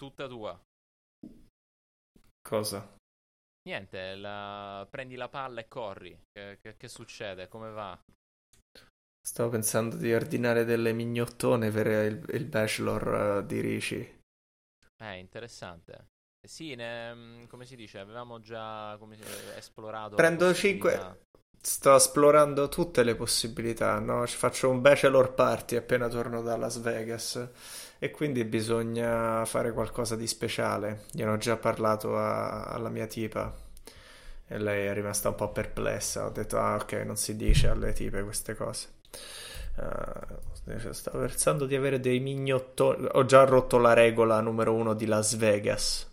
tutta tua. Cosa? Niente, la... prendi la palla e corri. Che, che, che succede? Come va? Stavo pensando di ordinare delle mignottone per il, il bachelor uh, di Ricci. Eh, interessante. Sì, ne, mm, come si dice, avevamo già si, esplorato. Prendo 5. Sto esplorando tutte le possibilità, no? Faccio un bachelor party appena torno da Las Vegas e quindi bisogna fare qualcosa di speciale. Gli ho già parlato a, alla mia tipa e lei è rimasta un po' perplessa. Ho detto, ah ok, non si dice alle tipe queste cose. Uh, stavo pensando di avere dei mignottoni. Ho già rotto la regola numero uno di Las Vegas.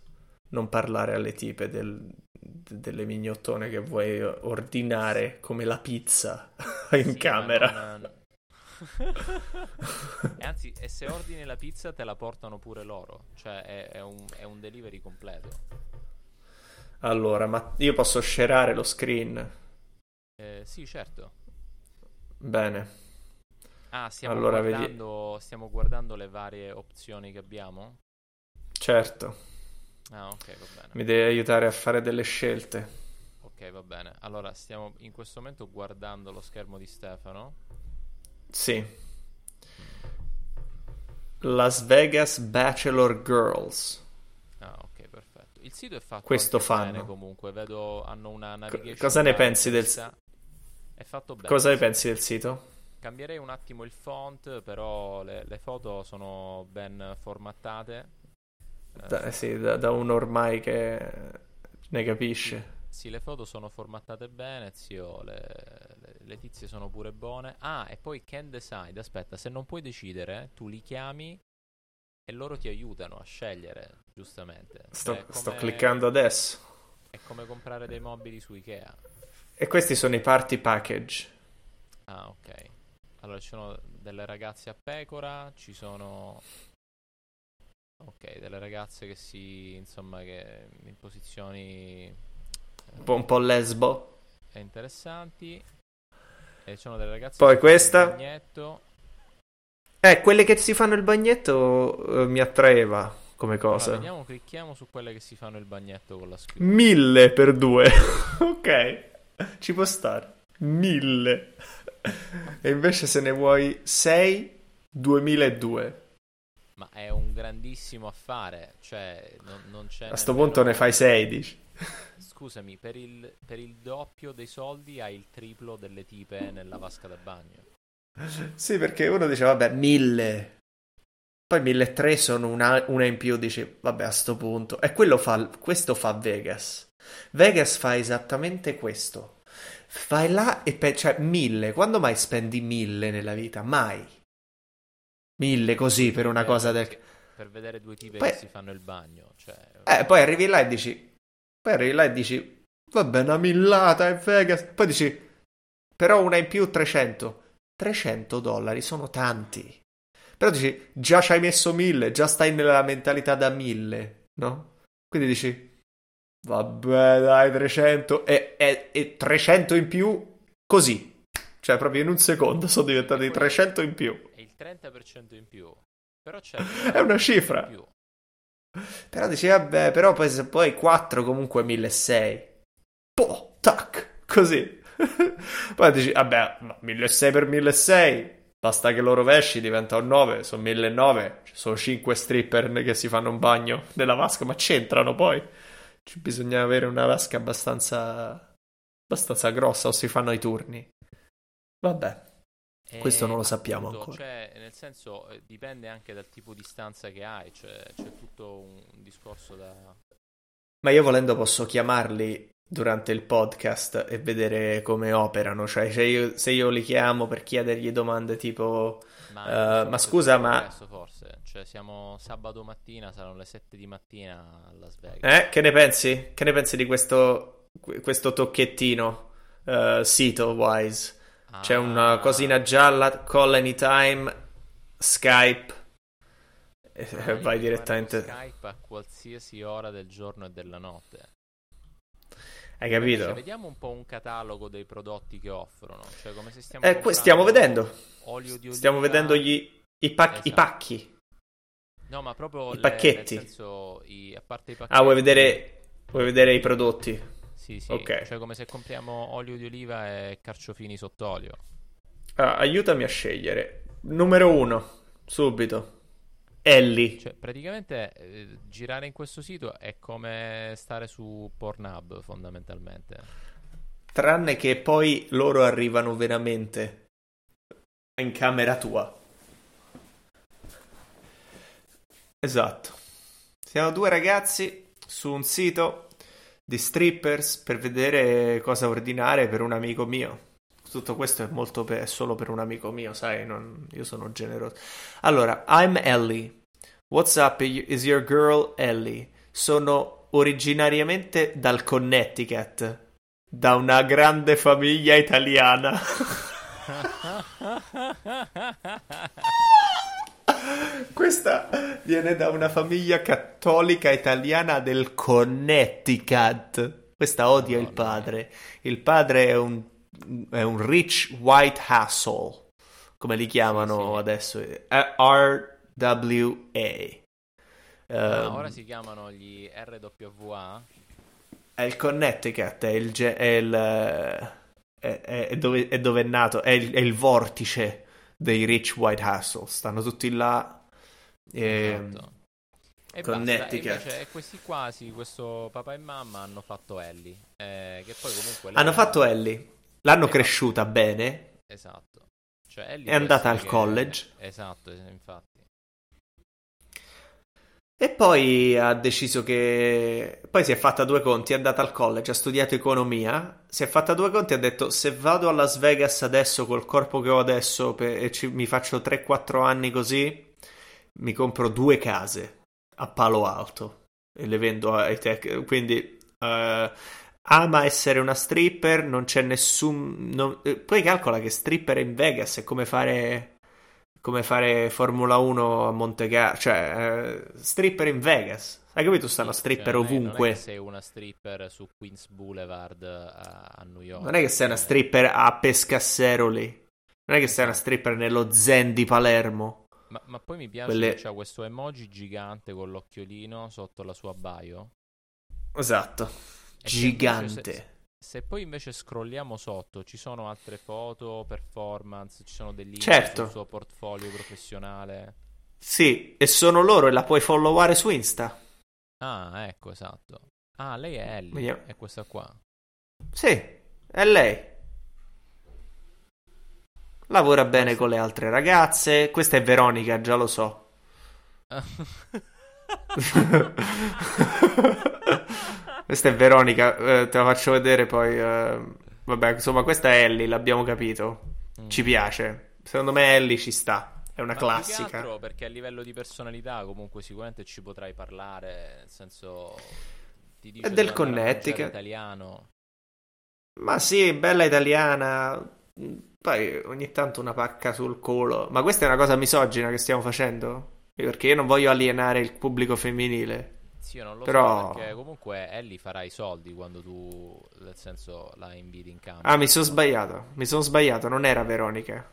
Non parlare alle tipe del, delle mignottone che vuoi ordinare come la pizza in sì, camera. E anzi, e se ordini la pizza te la portano pure loro. Cioè è, è, un, è un, delivery completo. Allora, ma io posso scerare lo screen? Eh, sì, certo. Bene. Ah, stiamo, allora, guardando, vedi... stiamo guardando le varie opzioni che abbiamo? Certo. Ah, ok, va bene. Mi devi aiutare a fare delle scelte. Ok, va bene. Allora, stiamo in questo momento guardando lo schermo di Stefano. Sì. Las Vegas Bachelor Girls. Ah, ok, perfetto. Il sito è fatto Questo fanno. bene comunque. Vedo hanno una navigation. Co- cosa ne pensi del sito? È fatto bene. Cosa ne pensi del sito? Cambierei un attimo il font, però le, le foto sono ben formattate da, eh, sì, da, da uno ormai che ne capisce. Sì, le foto sono formattate bene, zio, le, le, le, tizie sono pure buone. Ah, e poi can decide, aspetta, se non puoi decidere, tu li chiami e loro ti aiutano a scegliere, giustamente. Sto, come... sto cliccando adesso. È come comprare dei mobili su Ikea. E questi sono i party package. Ah, ok. Allora ci sono delle ragazze a pecora, ci sono Ok, delle ragazze che si, insomma, che in posizioni... Un po', un po lesbo. Interessanti. E ci sono delle ragazze Poi questa... bagnetto. Eh, quelle che si fanno il bagnetto eh, mi attraeva come cosa. Allora, vediamo, clicchiamo su quelle che si fanno il bagnetto con la scritta. Mille per due. ok, ci può stare. Mille. e invece se ne vuoi 6, 2002 ma è un grandissimo affare, cioè non, non c'è... A questo punto ne fai 16. Scusami, per il, per il doppio dei soldi hai il triplo delle tipe nella vasca da bagno. Sì, perché uno dice, vabbè, mille. Poi 1003 sono una, una in più, dici, vabbè, a sto punto. E quello fa, questo fa Vegas. Vegas fa esattamente questo. Fai là e pe- cioè mille. Quando mai spendi mille nella vita? Mai. Mille così per una cosa del... Per vedere due tipi poi... che si fanno il bagno. Cioè... Eh, poi arrivi là e dici... Arrivi là e dici... Vabbè, una millata è Vegas. Poi dici... Però una in più 300. 300 dollari sono tanti. Però dici, già ci hai messo mille, già stai nella mentalità da mille, no? Quindi dici, vabbè dai, 300 e, e, e 300 in più, così. Cioè, proprio in un secondo sono diventati 300 in più. 30% in più. Però c'è... È una cifra. Più. Però dici, vabbè, però poi se poi 4 comunque 1600. Poh, tac, così. poi dici, vabbè, no, 1600 per 1600. Basta che lo rovesci, diventa un 9, sono 1900. Ci sono 5 stripper che si fanno un bagno nella vasca, ma c'entrano poi. Ci bisogna avere una vasca abbastanza, abbastanza grossa o si fanno i turni. Vabbè. Questo non lo sappiamo appunto, ancora. Cioè, nel senso, eh, dipende anche dal tipo di stanza che hai, cioè, c'è tutto un discorso da... Ma io volendo posso chiamarli durante il podcast e vedere come operano, cioè se io, se io li chiamo per chiedergli domande tipo... Ma, uh, ma scusa, ma... Forse, cioè siamo sabato mattina, saranno le 7 di mattina a Las Vegas. Eh, che ne pensi? Che ne pensi di questo, questo tocchettino uh, sito wise? C'è una cosina gialla, call anytime, Skype. Ah, vai direttamente. Skype a qualsiasi ora del giorno e della notte. Hai capito? Cioè, vediamo un po' un catalogo dei prodotti che offrono. Cioè, come se stiamo. Eh, stiamo vedendo. Olio di oliva. Stiamo vedendo gli, i, pac- esatto. i pacchi. No, ma proprio I le- pacchetti. senso, i- a parte i pacchetti. Ah, vuoi vedere, vuoi vedere i prodotti? Sì, sì. Ok. Cioè, come se compriamo olio di oliva e carciofini sott'olio. Ah, aiutami a scegliere. Numero uno, subito. Ellie. Cioè, praticamente eh, girare in questo sito è come stare su Pornhub, fondamentalmente. Tranne che poi loro arrivano veramente in camera tua. Esatto. Siamo due ragazzi su un sito di strippers per vedere cosa ordinare per un amico mio. Tutto questo è molto per, è solo per un amico mio, sai, non- io sono generoso. Allora, I'm Ellie. What's up is your girl Ellie. Sono originariamente dal Connecticut, da una grande famiglia italiana. Questa viene da una famiglia cattolica italiana del Connecticut. Questa odia il padre. Il padre è un, è un rich white hassle, come li chiamano Sì. adesso. eh, RWA. Ah, Ehm, ora si chiamano gli RWA. È il Connecticut, è il, è il, eh, è, è- dove, è dove è nato, è il, è il vortice dei rich white hustle. Stanno tutti là. E, Esatto. E Connecticut. basta. Invece questi quasi, questo papà e mamma hanno fatto Ellie. eh, che poi comunque Hanno lei- fatto Ellie, l'hanno Esatto. cresciuta bene. Esatto. Cioè, Ellie È andata al college. Esatto, es- infatti. E poi ha deciso che. Poi si è fatta due conti, è andata al college, ha studiato economia. Si è fatta due conti e ha detto: Se vado a Las Vegas adesso col corpo che ho adesso pe- e ci- mi faccio 3-4 anni così, mi compro due case a Palo Alto e le vendo ai tech. Quindi eh, ama essere una stripper, non c'è nessun. non- eh, Poi calcola che stripper in Vegas è come fare come fare Formula 1 a Monte Carlo, cioè eh, stripper in Vegas. Hai capito? Stanno Sì, stripper cioè, non è- Non è ovunque. che sei una stripper su Queens Boulevard a, a New York. Non è che sei una stripper a Pescasseroli. Non è che sei una stripper nello Zen di Palermo. Ma, ma poi mi piace Quelle- che c'ha questo emoji gigante con l'occhiolino sotto la sua bio. Esatto. E se Gigante. invece- Se poi invece scrolliamo sotto, ci sono altre foto, performance, ci sono dei link Certo. sul suo portfolio professionale. Sì, e sono loro e la puoi followare su Insta. Ah, ecco, esatto. Ah, lei è Ellie, Vediamo. è questa qua. Sì, è lei. Lavora bene con le altre ragazze. Questa è Veronica, già lo so. Questa è Veronica, eh, te la faccio vedere poi. eh, vabbè, insomma, questa è Ellie, l'abbiamo capito. Mm. Ci piace. Secondo me Ellie ci sta. È una Ma classica. altro perché a livello di personalità comunque sicuramente ci potrai parlare, nel senso ti dice È del Connecticut. italiano. Ma sì, bella italiana. Poi ogni tanto una pacca sul culo. Ma questa è una cosa misogina che stiamo facendo? Perché io non voglio alienare il pubblico femminile. Sì, io non lo Però- so perché comunque Ellie farà i soldi quando tu, nel senso, la inviti in campo. Ah, mi sono sbagliato. Mi sono sbagliato. Non era Veronica.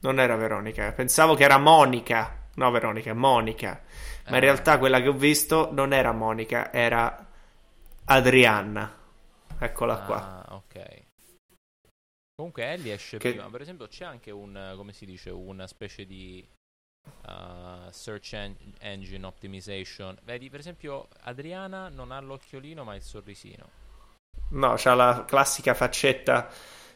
Non era Veronica. Pensavo che era Monica. No, Veronica, Monica. Ma in Ah. realtà quella che ho visto non era Monica, era Adrianna. Eccola qua. Ah, ok. Comunque Ellie esce Che- prima. Per esempio c'è anche un, come si dice, una specie di uh, search en- engine optimization. Vedi, per esempio Adriana non ha l'occhiolino ma il sorrisino. No, c'ha la classica faccetta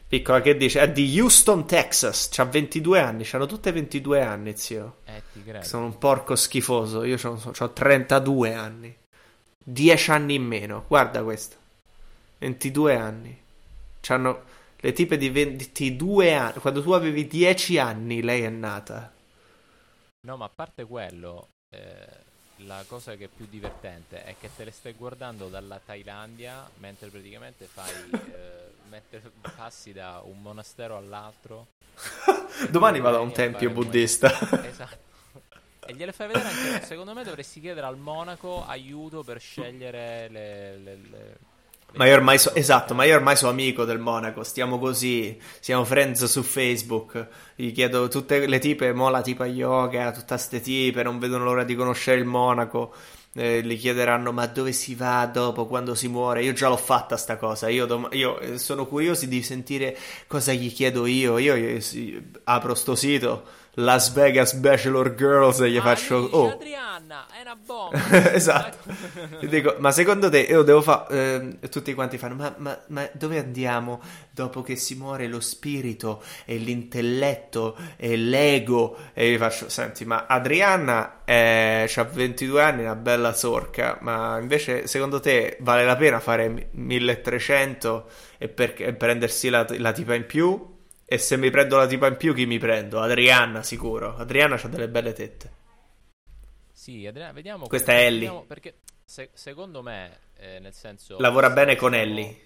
piccola che dice è di Houston, Texas. C'ha 22 anni. C'hanno tutte 22 anni, zio. Eh, ti credo. Sono un porco schifoso. Io ho 32 anni. 10 anni in meno. Guarda questo. 22 anni. C'hanno le tipe di 22 anni. Quando tu avevi 10 anni, lei è nata. No, ma a parte quello, eh, la cosa che è più divertente è che te le stai guardando dalla Thailandia mentre praticamente fai, eh, mentre passi da un monastero all'altro. Domani vado a un tempio buddista. Esatto. E gliele fai vedere anche. Secondo me dovresti chiedere al monaco aiuto per scegliere le, le- le- Ma io ormai so, esatto, ma io ormai sono amico del Monaco, stiamo così, siamo friends su Facebook, gli chiedo tutte le tipe, mo la tipa yoga, tutte ste tipe, non vedono l'ora di conoscere il Monaco, eh, gli chiederanno ma dove si va dopo, quando si muore, io già l'ho fatta sta cosa, io, dom- io eh, sono curioso di sentire cosa gli chiedo io, io, io apro sto sito Las Vegas Bachelor Girls e gli faccio... Oh, Adrianna, è una bomba. esatto. dico, ma secondo te io devo fare... Eh, tutti quanti fanno, ma, ma, ma, dove andiamo dopo che si muore lo spirito e l'intelletto e l'ego? E gli faccio, senti, ma Adrianna ha 22 anni, una bella sorca, ma invece secondo te vale la pena fare 1300 e, per, e prendersi la, la tipa in più? E se mi prendo la tipa in più, chi mi prendo? Adrianna, sicuro. Adrianna ha delle belle tette. Sì, Adriana, vediamo. Questa è Ellie. Perché se, secondo me, eh, nel senso. Lavora bene con Ellie.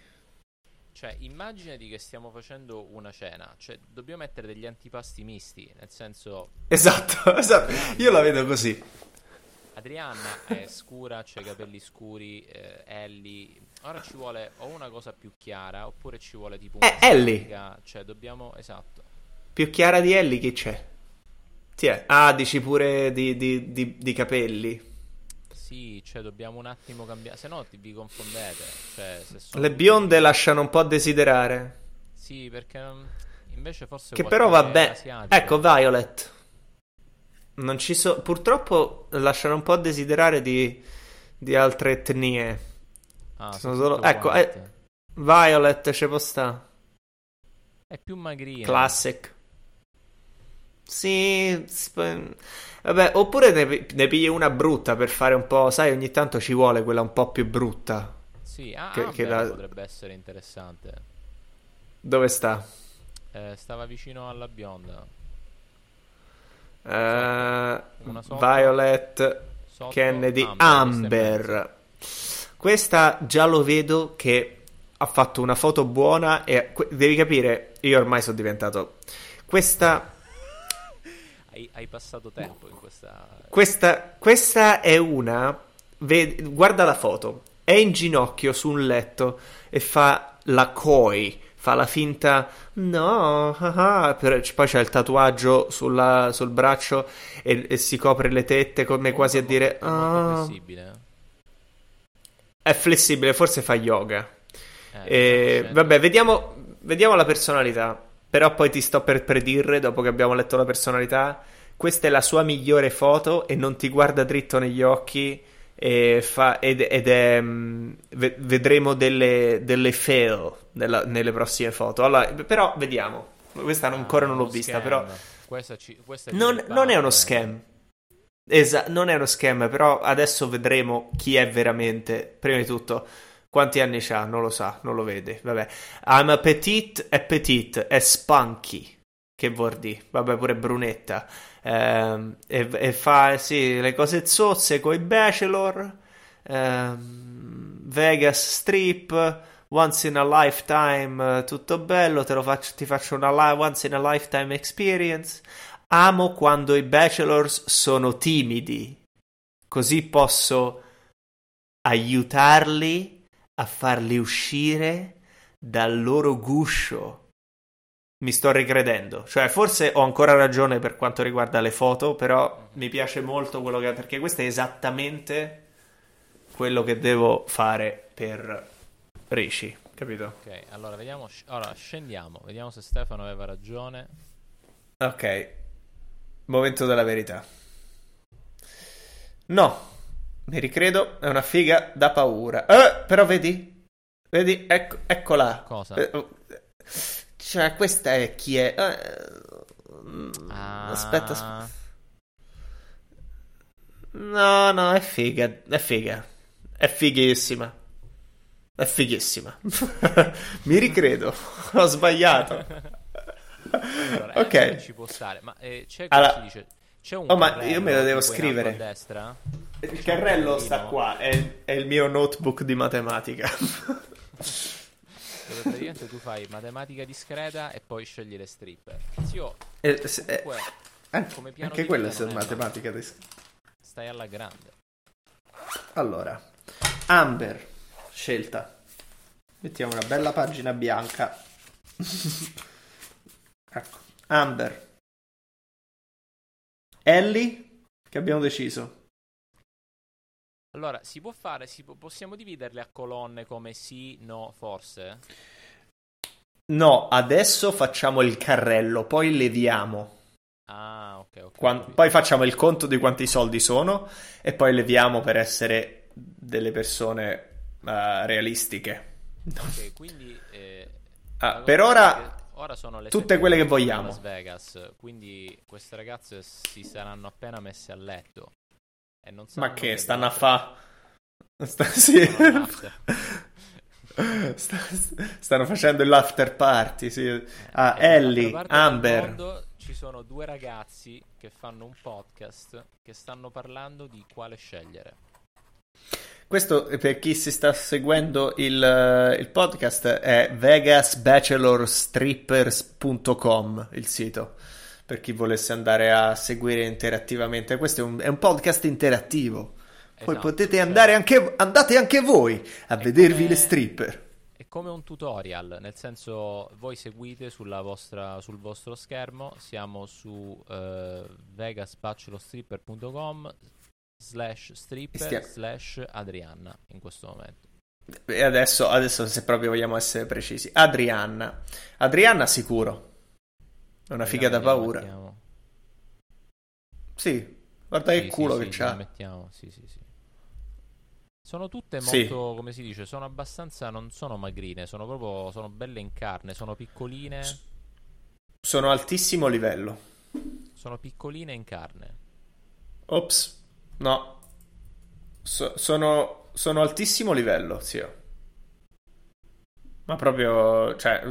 Cioè, immaginati che stiamo facendo una cena. Cioè, dobbiamo mettere degli antipasti misti. Nel senso. Esatto, esatto. Io la vedo così. Adrianna è scura, ha i capelli scuri. Eh, Ellie Ora ci vuole o una cosa più chiara oppure ci vuole tipo eh, Ellie. Cioè, dobbiamo... Esatto. Più chiara di Ellie chi c'è? Ti è? Ah, dici pure di, di, di, di capelli. Sì, cioè dobbiamo un attimo cambiare, se no vi confondete. Cioè, Le bionde tutti... lasciano un po' a desiderare. Sì, perché invece forse... Che però va bene. Ecco, Violet. Non ci so... Purtroppo lasciano un po' a desiderare di, di altre etnie. Ah, sono solo... Ecco, eh, Violet ci può sta. È più magrina. Classic. Sì, sp- vabbè, oppure ne, ne, pigli una brutta per fare un po', sai, ogni tanto ci vuole quella un po' più brutta. Sì, ah, che, che la... potrebbe essere interessante. Dove sta? Eh, stava vicino alla bionda. Uh, Violet Sotto Kennedy Amber. Amber. Questa già lo vedo che ha fatto una foto buona e devi capire, io ormai sono diventato questa hai, hai passato tempo in questa questa, questa è una ved... guarda la foto, è in ginocchio su un letto e fa la koi fa la finta no, ah, ah, poi c'è il tatuaggio sulla, sul braccio e, e, si copre le tette come quasi a dire ah, possibile è flessibile, forse fa yoga. Eh, vabbè, vediamo, vediamo la personalità. Però poi ti sto per predire, dopo che abbiamo letto la personalità, questa è la sua migliore foto e non ti guarda dritto negli occhi fa, ed, ed, è mm, vedremo delle, delle fail nella, nelle prossime foto. Allora, però vediamo. Questa ancora non l'ho vista, scam. però questa ci, questa è non, non, è uno scam. Esatto, non è uno schema, però adesso vedremo chi è veramente. Prima di tutto, quanti anni ha? Non lo sa, non lo vede. Vabbè, I'm petite, è petite, è spunky. Che vuol dire? Vabbè, pure brunetta. Eh, e, e, fa sì, le cose zozze i bachelor. Eh, Vegas Strip. Once in a lifetime, tutto bello. Te lo faccio, ti faccio una once in a lifetime experience. Amo quando i bachelors sono timidi, così posso aiutarli a farli uscire dal loro guscio. Mi sto ricredendo, cioè forse ho ancora ragione per quanto riguarda le foto, però mi piace molto quello che perché questo è esattamente quello che devo fare per Rishi, capito? Ok, allora vediamo, allora scendiamo, vediamo se Stefano aveva ragione. Ok, Momento della verità. No, mi ricredo, è una figa da paura. Eh, però vedi? Vedi? Ecco, eccola. Cosa? Eh, oh, cioè, questa è chi è. Eh, ah. Aspetta, aspetta. No, no, è figa, è figa. È fighissima. È fighissima. mi ricredo. Ho sbagliato. Allora, ok. Eh, ci può stare. Ma eh, c'è allora... dice. C'è un oh, ma io me lo devo scrivere. A destra? Il carrello sta qua, è, è, il mio notebook di matematica. Dove praticamente tu fai matematica discreta e poi scegli le stripper. Sì, io, eh, eh, come piano anche quella è matematica discreta. Stai alla grande. Allora, Amber, scelta. Mettiamo una bella pagina bianca. ecco. Amber. Ellie, che abbiamo deciso. Allora, si può fare, si può- possiamo dividerle a colonne come sì, no, forse? No, adesso facciamo il carrello, poi leviamo. Ah, ok, ok. Quan- capito. poi facciamo il conto di quanti soldi sono e poi leviamo per essere delle persone eh, realistiche. Ok, quindi... eh, Ah, per ora che ora sono le tutte quelle che vogliamo. Las Vegas, quindi queste ragazze si saranno appena messe a letto. E non Ma sanno che stanno a fa? Sta- sì. Stanno facendo l'after party. Sì. Ah, E Ellie, Amber. mondo ci sono due ragazzi che fanno un podcast che stanno parlando di quale scegliere. Questo per chi si sta seguendo il, eh, il podcast è vegasbachelorstrippers.com il sito per chi volesse andare a seguire interattivamente. Questo è un, è un podcast interattivo. Poi Esatto, potete cioè, andare anche, andate anche voi a È vedervi come- le stripper. È come un tutorial, nel senso voi seguite sulla vostra, sul vostro schermo, siamo su eh, vegasbachelorstripper.com slash stripper Stia- slash Adrianna in questo momento. E adesso, adesso, se proprio vogliamo essere precisi, Adrianna. Adrianna sicuro. È una figa da paura. mettiamo. Sì, guarda Sì, che culo sì, che sì, c'ha. mettiamo, sì, sì, sì. Sono tutte Sì. molto, come si dice, sono abbastanza, non sono magrine, sono proprio, sono belle in carne, sono piccoline, Sono altissimo livello. sono piccoline in carne. Ops, no. So- sono, sono altissimo livello, zio. Ma proprio, cioè,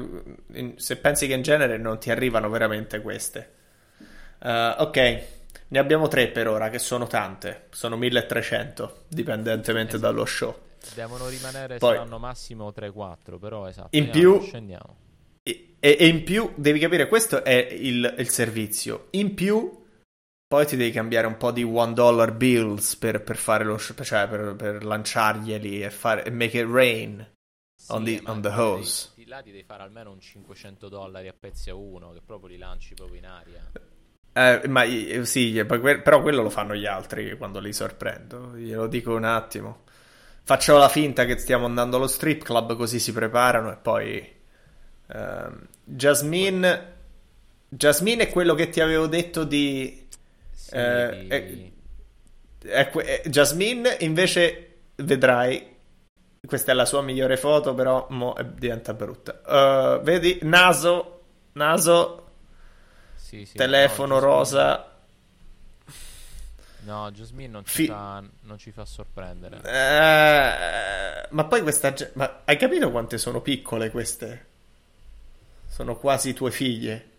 in- se pensi che in genere non ti arrivano veramente queste. Eh, ok, ne abbiamo tre per ora, che sono tante. Sono 1300, dipendentemente Esatto. dallo show. Devono rimanere, Poi- saranno massimo 3-4, però esatto. In andiamo, più- Scendiamo. E, e in più, devi capire, questo è il, il servizio. In più, poi ti devi cambiare un po' di one dollar bills per, per fare lo sh- cioè per, per lanciarglieli e fare e make it rain. On the- on the hose. Di là ti devi fare almeno un 500 dollari a pezzi a uno, che proprio li lanci proprio in aria. Eh, ma sì, però quello lo fanno gli altri quando li sorprendo. Glielo dico un attimo. Faccio la finta che stiamo andando allo strip club così si preparano e poi... ehm, Jasmine... Jasmine è quello che ti avevo detto di... Sì, Eh, eh, eh, Jasmine invece vedrai... Questa è la sua migliore foto, però mo diventa brutta. Eh, vedi? Naso, naso, sì, sì, telefono no, rosa. No, Jasmine non ci, Fi- fa, non ci fa sorprendere. Eh, ma poi questa. Ma hai capito quante sono piccole queste? Sono quasi tue figlie.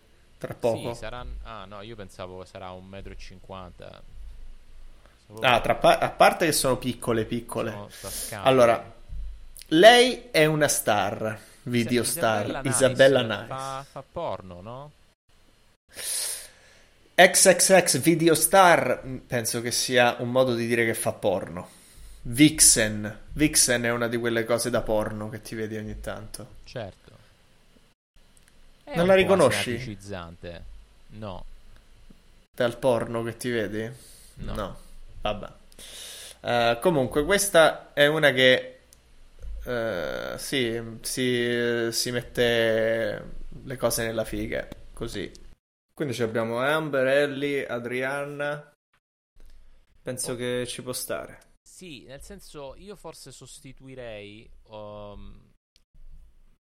Tra poco. Sì, saranno... Ah, no, io pensavo sarà un metro e cinquanta. Ah, tra pa- a parte che sono piccole, piccole. Sono. Allora, lei è una star, video Isa- star, Nice, Isabella Nice. Fa, fa porno, no? XXX video star, mh, penso che sia un modo di dire che fa porno. Vixen. Vixen è una di quelle cose da porno che ti vedi ogni tanto. Certo. È Non un la riconosci? No, Dal porno che ti vedi? no. Vabbè. Eh, comunque, questa è una che eh, sì, si, si mette le cose nella figa, così. Quindi abbiamo Amber, Ellie, Adrianna. Penso Oh. che ci può stare. Sì, nel senso, io forse sostituirei. um,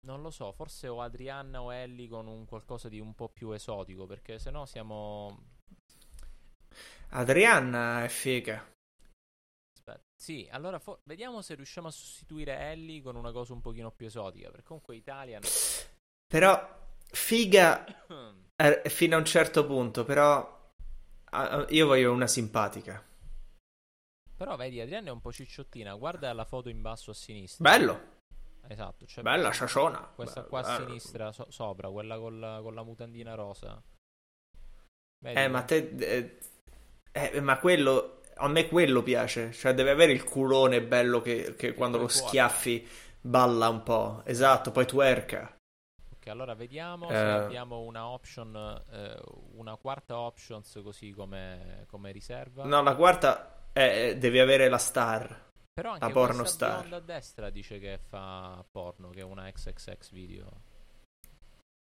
non lo so, forse o Adrianna o Ellie con un qualcosa di un po' più esotico, perché sennò siamo. Adrianna è figa. Aspetta. Sì, allora fo- vediamo se riusciamo a sostituire Ellie con una cosa un pochino più esotica, perché comunque Italian. Però figa eh, fino a un certo punto, però io voglio una simpatica. Però vedi, Adrianna è un po' cicciottina, guarda la foto in basso a sinistra. Bello, Esatto, cioè bella ciaciona. Questa Be- qua a bello. sinistra, so- sopra, quella con la, con la mutandina rosa. Vedi? Eh, ma te. eh, eh, ma quello. A me quello piace. Cioè, deve avere il culone bello che, che quando lo poi cuoce. schiaffi Balla un po', esatto, poi twerka. Ok, allora vediamo Eh. se abbiamo una option, eh, una quarta options così come, come riserva. No, la quarta è, devi avere la star. Però anche la porno star. a destra dice che fa porno, che è una XXX video.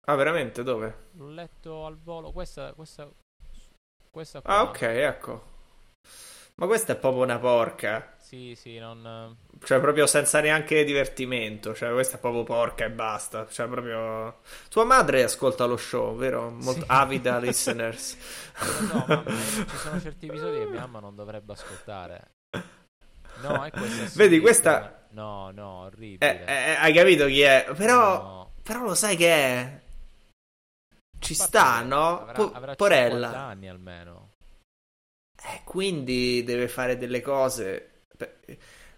Ah, veramente? Dove? L'ho letto al volo, questa, questa, questa qua. Ah, ok, ecco. Ma questa è proprio una porca. Sì, sì, non... Cioè, proprio senza neanche divertimento. Cioè, questa è proprio porca e basta. Cioè, proprio. Tua madre ascolta lo show, vero? Molto Sì. avida listeners. Lo so, ma eh, ci sono certi episodi che mia mamma non dovrebbe ascoltare. No, è questa. Vedi, questa- No, no, Eh, orribile. eh, hai capito chi è? Però. No. Però lo sai che è? Ci parte sta, no? Avrà, Po- avrà 50 porella. anni almeno. Eh, quindi deve fare delle cose.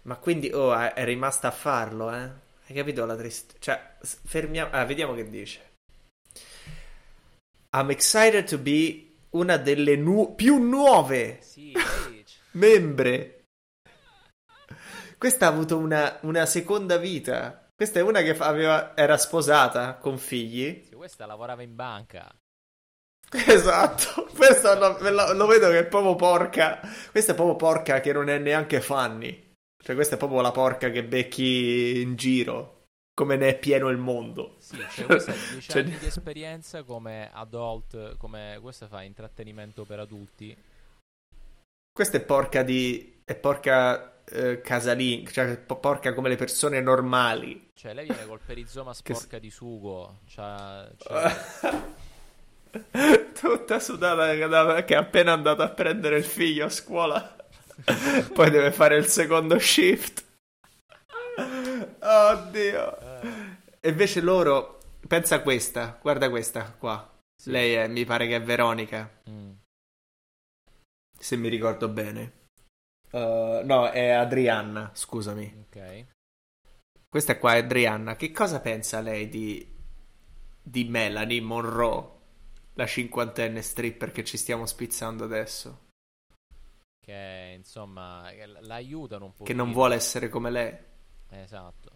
Ma quindi, oh, è rimasta a farlo, eh? Hai capito la tristezza? Cioè, fermiamo. Ah, vediamo che dice. I'm excited to be una delle nu- più nuove Sì, membre. Questa ha avuto una, una seconda vita. Questa è una che aveva- era sposata con figli. Sì, questa lavorava in banca. Esatto, questo lo, me lo- lo vedo che è proprio porca. Questa è proprio porca che non è neanche Fanny. Cioè, questa è proprio la porca che becchi in giro. Come ne è pieno il mondo. Sì, cioè questa ha 10 Cioè- anni di esperienza come adult, come questa fa intrattenimento per adulti. Questa è porca di. È porca eh. Cioè, po- porca come le persone normali. Cioè, lei viene col perizoma Che sporca di sugo. C'ha, c'ha- Tutta sudata che da- che è appena andata a prendere il figlio a scuola. Poi deve fare il secondo shift. Oddio. eh, E invece loro, pensa a questa, guarda questa qua. sì. Lei è, mi pare che è Veronica, Mm. se mi ricordo bene. Uh, no, è Adrianna, scusami. Ok. Questa qua è Adrianna. Che cosa pensa lei di, di Melanie Monroe, la cinquantenne stripper che ci stiamo spizzando adesso? Che insomma che l- la aiutano un po'. Che non vuole essere come lei. Esatto.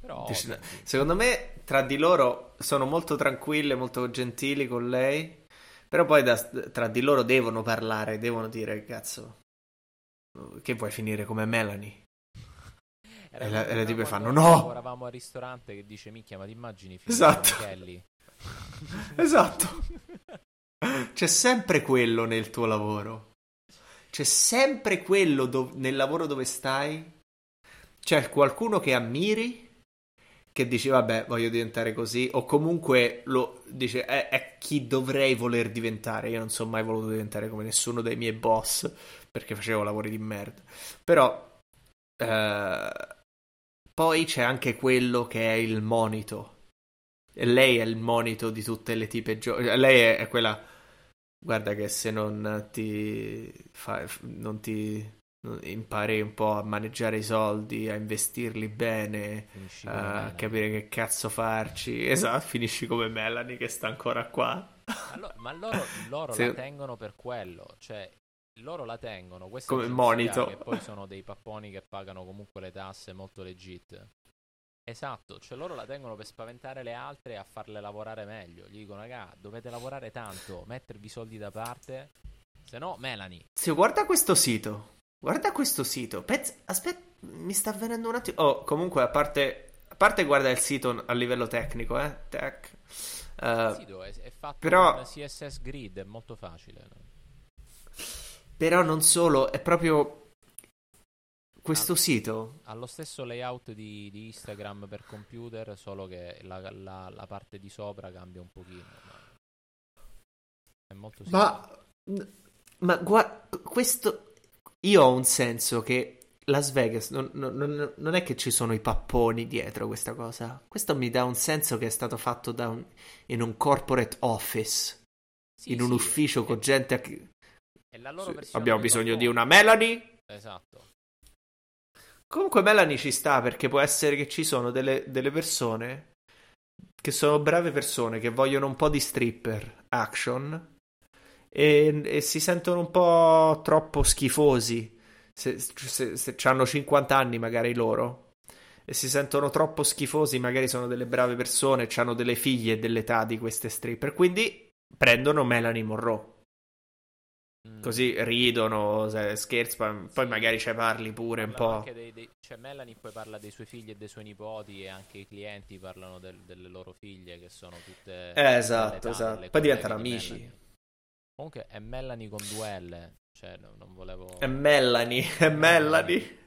Però Dici- Secondo me, tra di loro sono molto tranquille, molto gentili con lei. Però poi da- tra di loro devono parlare, devono dire, cazzo, che vuoi finire come Melanie? era e la- e le tipe fanno, "No!" Lavoravamo al ristorante che dice minchia, ma ti immagini Esatto. Esatto. C'è sempre quello nel tuo lavoro. C'è sempre quello do- nel lavoro dove stai. C'è qualcuno che ammiri, che dice vabbè voglio diventare così, o comunque lo dice è, è chi dovrei voler diventare. Io non sono mai voluto diventare come nessuno dei miei boss perché facevo lavori di merda. Però eh, poi c'è anche quello che è il monito. E lei è il monito di tutte le tipe giovani. Lei è, è quella. Guarda che se non ti fa, non ti impari un po' a maneggiare i soldi, a investirli bene, come a capire che cazzo farci. Esatto, finisci come Melanie che sta ancora qua. Ma, lo- ma loro, loro Sì. la tengono per quello, cioè loro la tengono questa Come agenzia monito. che poi sono dei papponi che pagano comunque le tasse molto legit. Esatto, cioè loro la tengono per spaventare le altre e a farle lavorare meglio. Gli dicono, raga, dovete lavorare tanto, mettervi i soldi da parte, se no Melanie. Sì, guarda questo sito. Guarda questo sito. Pezz- Aspetta, mi sta venendo un attimo. Oh, comunque, a parte, a parte guarda il sito a livello tecnico, eh. Tech. Eh, Il sito è, è fatto però- con CSS Grid, è molto facile. però non solo, è proprio questo Ah. sito. Ha lo stesso layout di, di Instagram per computer, solo che la, la- la parte di sopra cambia un pochino. ma È molto simile. Ma, ma guarda, questo. Io ho un senso che Las Vegas non, non- non- è che ci sono i papponi dietro questa cosa. Questo mi dà un senso che è stato fatto da un- in un corporate office, Sì, in un sì, ufficio è- con gente. a chi- è la loro Sì, abbiamo bisogno di una Melanie. Esatto. Comunque Melanie ci sta perché può essere che ci sono delle, delle persone che sono brave persone che vogliono un po' di stripper action e, e si sentono un po' troppo schifosi se, se, se hanno 50 anni magari loro e si sentono troppo schifosi, magari sono delle brave persone, hanno delle figlie dell'età di queste stripper, quindi prendono Melanie Monroe. Mm. Così ridono, scherzano, poi magari ci parli pure un po'. dei- dei- cioè Melanie poi parla dei suoi figli e dei suoi nipoti e anche i clienti parlano del- delle loro figlie che sono tutte Eh, esatto, esatto. Poi diventano di amici. Melanie. Comunque è Melanie con due L, cioè no- non volevo... È Melanie, è Melanie.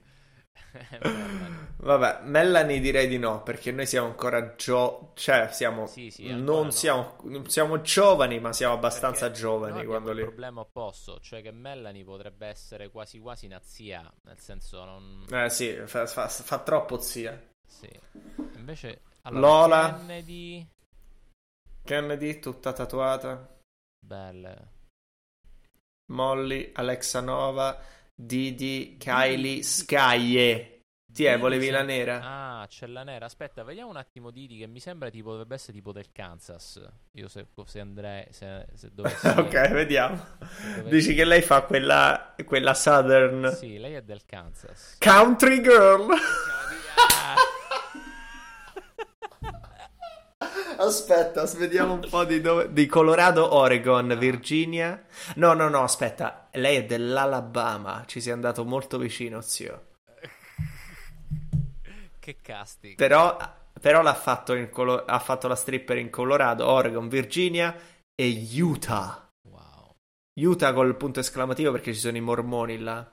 Vabbè, Melanie direi di no, perché noi siamo ancora gio... cioè siamo Sì, sì, non no. siamo, non siamo giovani, ma siamo abbastanza Perché giovani quando li il problema opposto, cioè che Melanie potrebbe essere quasi quasi una zia, nel senso non... Eh sì, fa, fa- fa troppo zia. Sì. Invece... Allora, Lola. Kennedy... Kennedy tutta tatuata, Belle. Molly, Alexa Nova, Didi, Kylie, Skye. Ti è, volevi la nera? Ah, c'è la nera. Aspetta, vediamo un attimo Didi che mi sembra tipo dovrebbe essere tipo del Kansas. Io se, se andrei se, se dovessi ok, vediamo. dovessi- Dici che lei fa quella, quella Southern Sì, lei è del Kansas. Country Girl. Ah, Aspetta, vediamo un po' di dove. Di Colorado, Oregon, Virginia. No, no, no, aspetta. Lei è dell'Alabama. Ci sei andato molto vicino, zio. che casting. Però, però l'ha fatto in Colo- ha fatto la stripper in Colorado, Oregon, Virginia e Utah. Wow. Utah col punto esclamativo perché ci sono i mormoni là.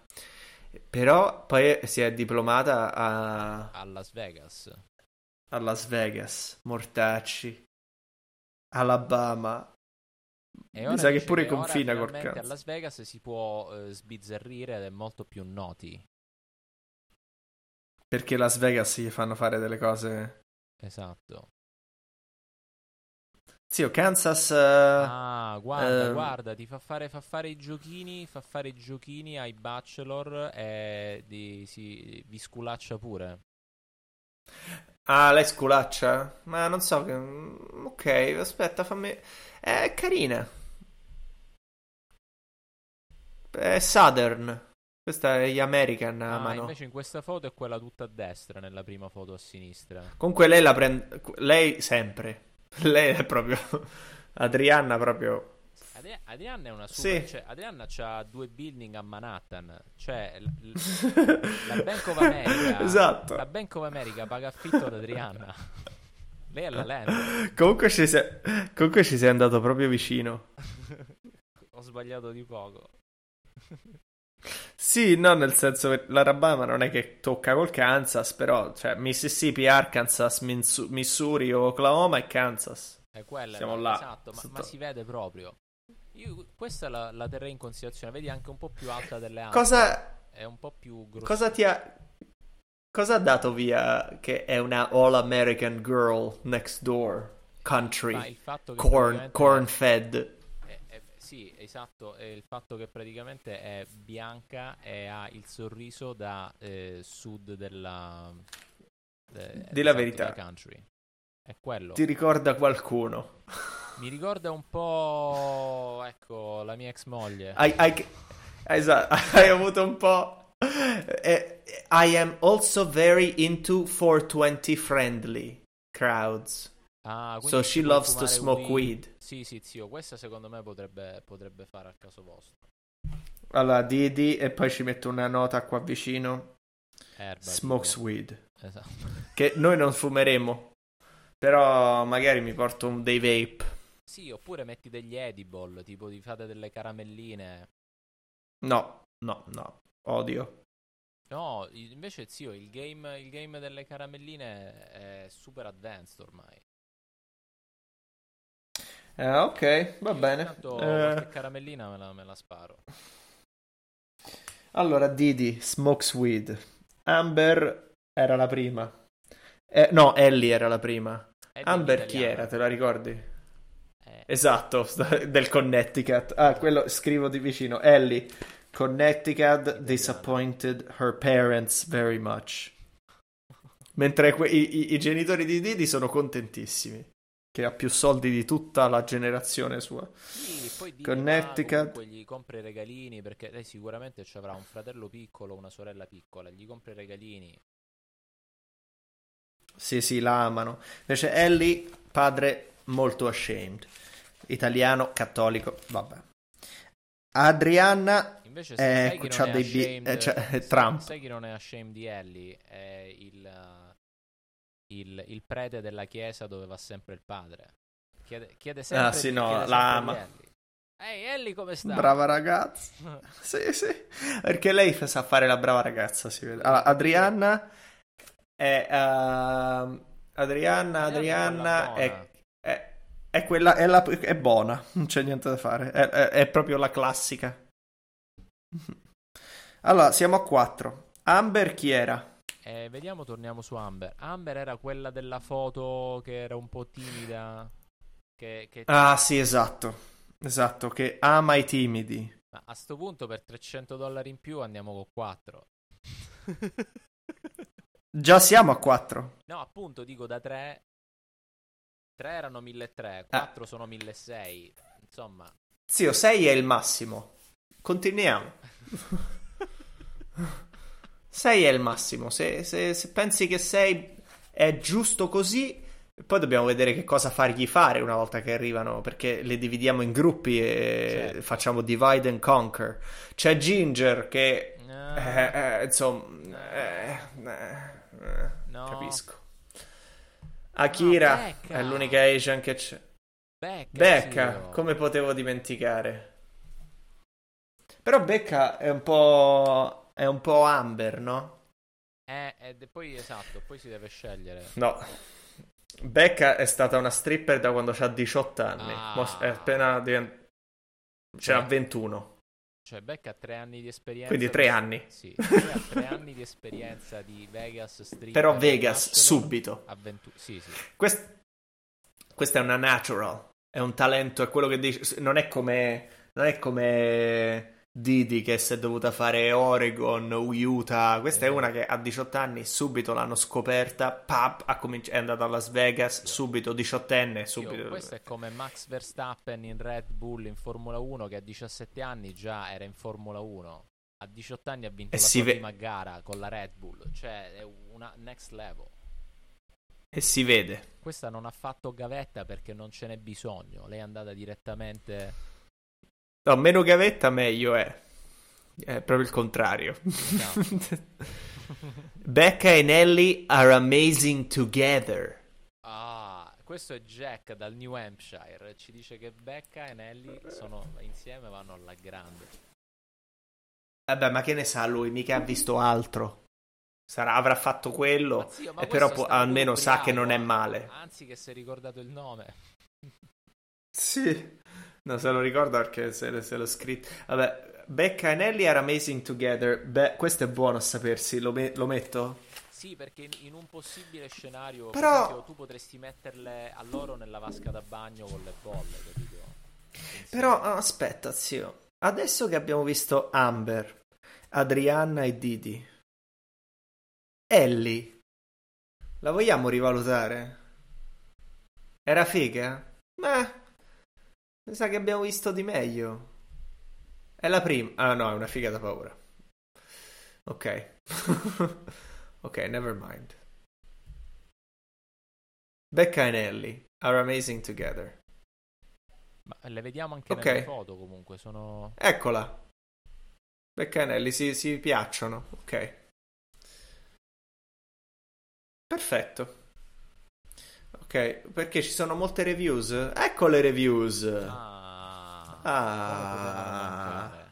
Però poi si è diplomata a, A Las Vegas. A Las Vegas, Mortacci, Alabama. E Mi sa che pure ora confina col Kansas. A Las Vegas si può eh, sbizzarrire ed è molto più noti. Perché Las Vegas gli fanno fare delle cose. Esatto. Zio, Kansas. eh, Ah, guarda, ehm, guarda, ti fa fare, fa fare i giochini, fa fare i giochini ai bachelor e di, si, vi sculaccia pure. Ah, lei sculaccia? Ma non so. che- Ok, aspetta, fammi. È carina. È Southern. Questa è gli American Ah, mano. invece in questa foto è quella tutta a destra, nella prima foto a sinistra. Comunque lei la prende. Lei sempre. Lei è proprio. Adrianna proprio. Adri- Adrianna è una super... Sì. Cioè, Adrianna ha due building a Manhattan. Cioè, l- l- la Bank of America... Esatto. La Bank of America paga affitto ad Adrianna. Lei è la land. Comunque ci sei... Comunque ci sei andato proprio vicino. Ho sbagliato di poco. Sì, no, nel senso che l'Alabama non è che tocca col Kansas, però, cioè, Mississippi, Arkansas, Minsu- Missouri, Oklahoma e Kansas. È quella, Siamo no? là. Esatto, ma, ma si vede proprio. Io questa la, la terrei in considerazione. Vedi anche un po' più alta delle altre. Cosa, È un po' più grossa. cosa ti ha... Cosa ha dato via che è una All-American Girl next door? Country. Il fatto che Corn, corn fed. è- è- sì, esatto. È il fatto che praticamente è bianca e ha il sorriso da eh, sud della. de- Di la esatto, verità. della country. È quello. Ti ricorda qualcuno? Mi ricorda un po'. Ecco, la mia ex moglie. Hai, hai- esatto, hai avuto un po'. Eh, I am also very into 420 friendly crowds. Ah, So she loves to smoke weed. Sì, sì, zio, questa secondo me potrebbe, potrebbe fare al caso vostro. Allora, Didi, e poi ci metto una nota qua vicino. Erba. Smokes tipo. weed. Esatto. Che noi non fumeremo. Però magari mi porto un- dei vape. Sì, oppure metti degli edible, tipo di fate delle caramelline. No, no, no. Odio. No, invece zio, il game, il game delle caramelline è super advanced ormai. Eh, ok, va Io bene. Intanto Eh, qualche caramellina me la, me la sparo. allora, Didi, smokes weed. Amber era la prima. Eh, no, Ellie era la prima. È Amber chi era? Te la ricordi? Eh, Esatto, del Connecticut. Ah, quello scrivo di vicino. Ellie, Connecticut disappointed her parents very much. Mentre que- i, i- i genitori di Didi sono contentissimi. Che ha più soldi di tutta la generazione sua. Sì, poi Didi Connecticut. comunque gli compra i regalini perché lei sicuramente ci avrà un fratello piccolo, una sorella piccola, gli compra i regalini. Sì, sì, la amano. Invece Ellie, padre molto ashamed. Italiano, cattolico, vabbè. Adrianna Invece, eh, sai chi c'ha non è dei bi- ashamed, eh, cioè, Trump. Sai chi non è ashamed di Ellie? È il, il, il prete della chiesa dove va sempre il padre. Chiede, chiede sempre, Ah, sì, no, chiede la ama. Ehi, Ellie come sta? Brava ragazza. Sì, sì. Perché lei sa fare la brava ragazza, si vede. Allora, Adrianna è... ehm, Adrianna, Adrianna Adrianna è, è, è quella... È, la- è buona, non c'è niente da fare. È, è- è proprio la classica. Allora, siamo a quattro. Amber chi era? Eh, vediamo, torniamo su Amber. Amber era quella della foto che era un po' timida. Che, che- Ah, sì, esatto. Esatto, che ama i timidi. Ma a sto punto per 300 dollari in più andiamo con 4. Già siamo a quattro. no, appunto, dico da 3. 3 erano 1.300, Ah. 4 sono 1.600. Insomma, Zio, 6 è il massimo. Continuiamo. 6 è il massimo. Se, se- se pensi che 6 è giusto così, poi dobbiamo vedere che cosa fargli fare una volta che arrivano, perché le dividiamo in gruppi e Certo. facciamo divide and conquer. C'è Ginger che... Ah, eh, eh, insomma... eh, eh, eh, No. Capisco. Akira No, Becca. è l'unica Asian che c'è. Becca, Becca, zio. come potevo dimenticare? Però Becca è un po'. è un po' Amber, no? Eh, ed poi esatto, poi si deve scegliere. No. Becca è stata una stripper da quando ha 18 anni. Ah. È appena divent- Ce n'ha 21. Cioè, Becca ha 3 anni di esperienza. Quindi di- 3 anni. Sì, ha 3 anni di esperienza di Vegas Street. Però Vegas, subito. A 20 Sì, sì. Quest- questa è una natural. È un talento, è quello che dici. Non è come. Non è come. Didi che si è dovuta fare Oregon, Utah. Questa è Esatto. una che a 18 anni subito l'hanno scoperta. Pap, cominci- è andata a Las Vegas. Subito, diciottenne. Io, Subito. questo è come Max Verstappen in Red Bull in Formula 1 che a 17 anni già era in Formula 1. A 18 anni ha vinto E la sua ve- prima gara con la Red Bull. Cioè, è una next level. E si vede. Questa non ha fatto gavetta perché non ce n'è bisogno. Lei è andata direttamente. No, meno gavetta, meglio è. È proprio il contrario. Esatto. Becca e Nelly are amazing together. Ah, questo è Jack dal New Hampshire. Ci dice che Becca e Nelly sono insieme vanno alla grande. Vabbè, ma che ne sa lui? Mica ha visto altro. Sarà- avrà fatto quello. Ma zio, ma e questo però può- almeno sa che non è eh. male. Anzi, che si è ricordato il nome. Sì. No, se lo ricorda perché se, se l'ho scritto. Vabbè, Becca e Nelly are amazing together. Beh, questo è buono a sapersi. Lo, me- lo metto? Sì, perché in, un possibile scenario, Però- per esempio, tu potresti metterle a loro nella vasca da bagno con le bolle, capito? Insieme. Però ah, aspetta, zio. Adesso che abbiamo visto Amber, Adrianna e Didi, Ellie, la vogliamo rivalutare? Era figa? Beh, mi sa che abbiamo visto di meglio. È la prima. Ah, no, è una figa da paura. Ok. ok, never mind. Becca e Ellie are amazing together. Ma le vediamo anche Ok. nelle foto comunque, sono... Eccola. Becca e Nelly si, si piacciono. Ok. Perfetto. Ok, perché ci sono molte reviews? Ecco le reviews. Ah, Ah. come potevano mancare?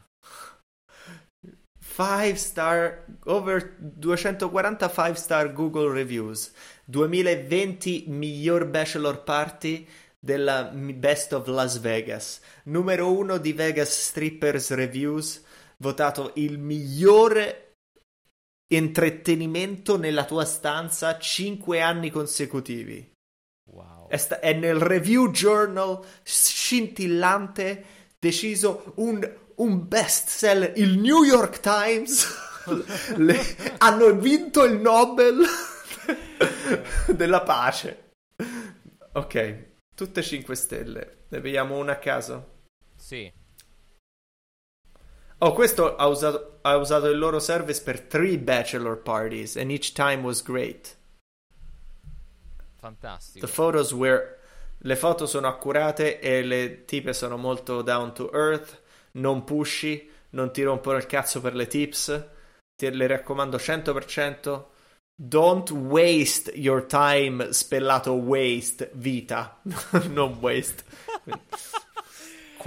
5 star over 245 star Google reviews 2020 miglior bachelor party della Best of Las Vegas numero uno di Vegas Strippers Reviews votato il migliore intrattenimento nella tua stanza 5 anni consecutivi. È, sta- è nel review journal scintillante deciso un, un best seller. Il New York Times le- hanno vinto il Nobel della pace. Ok, tutte 5 stelle. Ne vediamo una a caso. Sì, Oh, questo ha usato, ha usato il loro service per 3 bachelor parties and each time was great. Fantastico. The photos were... Le foto sono accurate e le tipe sono molto down to earth, non pushy, non ti rompono il cazzo per le tips. Te le raccomando 100%. Don't waste your time, spellato waste, vita, non waste.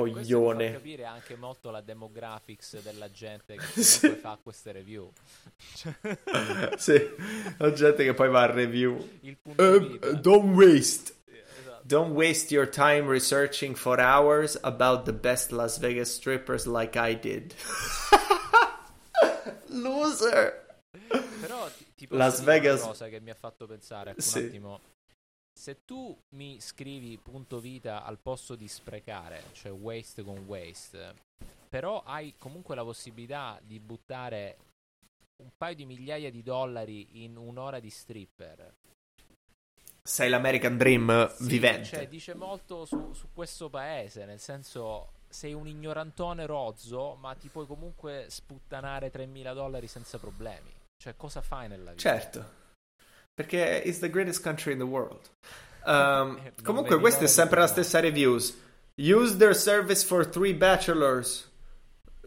Coglione. Questo capire anche molto la demographics della gente che Sì. fa queste review. sì, la gente che poi va a review. Vita. don't waste. Esatto. Don't waste your time researching for hours about the best Las Vegas strippers like I did. Loser. Però ti, posso Las Vegas- una cosa che mi ha fatto pensare ecco, Sì. un attimo. Se tu mi scrivi punto vita al posto di sprecare, cioè waste con waste, però hai comunque la possibilità di buttare un paio di migliaia di dollari in un'ora di stripper. Sei l'American Dream Sì, vivente. Cioè, dice molto su, su questo paese, nel senso sei un ignorantone rozzo, ma ti puoi comunque sputtanare 3.000 dollari senza problemi. Cioè, cosa fai nella vita? Certo. Perché it's the greatest country in the world. Um, comunque questa è sempre la stessa reviews. Use their service for three bachelors.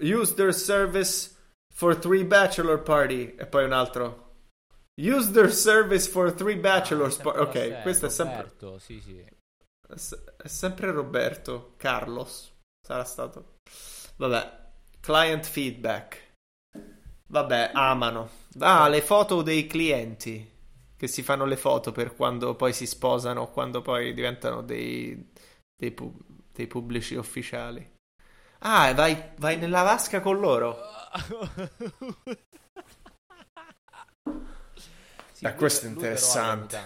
Use their service for three bachelor party. E poi un altro. Use their service for three bachelors Ah, party. sempre la Ok, questo è sempre, Roberto, sì, sì. è sempre Roberto. Carlos. Sarà stato. Vabbè. Client feedback. Vabbè, amano. Ah, le foto dei clienti. Che si fanno le foto per quando poi si sposano, quando poi diventano dei, dei, pu- dei pubblici ufficiali. Ah, vai, vai nella vasca con loro. Sì, Eh, lui- questo è interessante.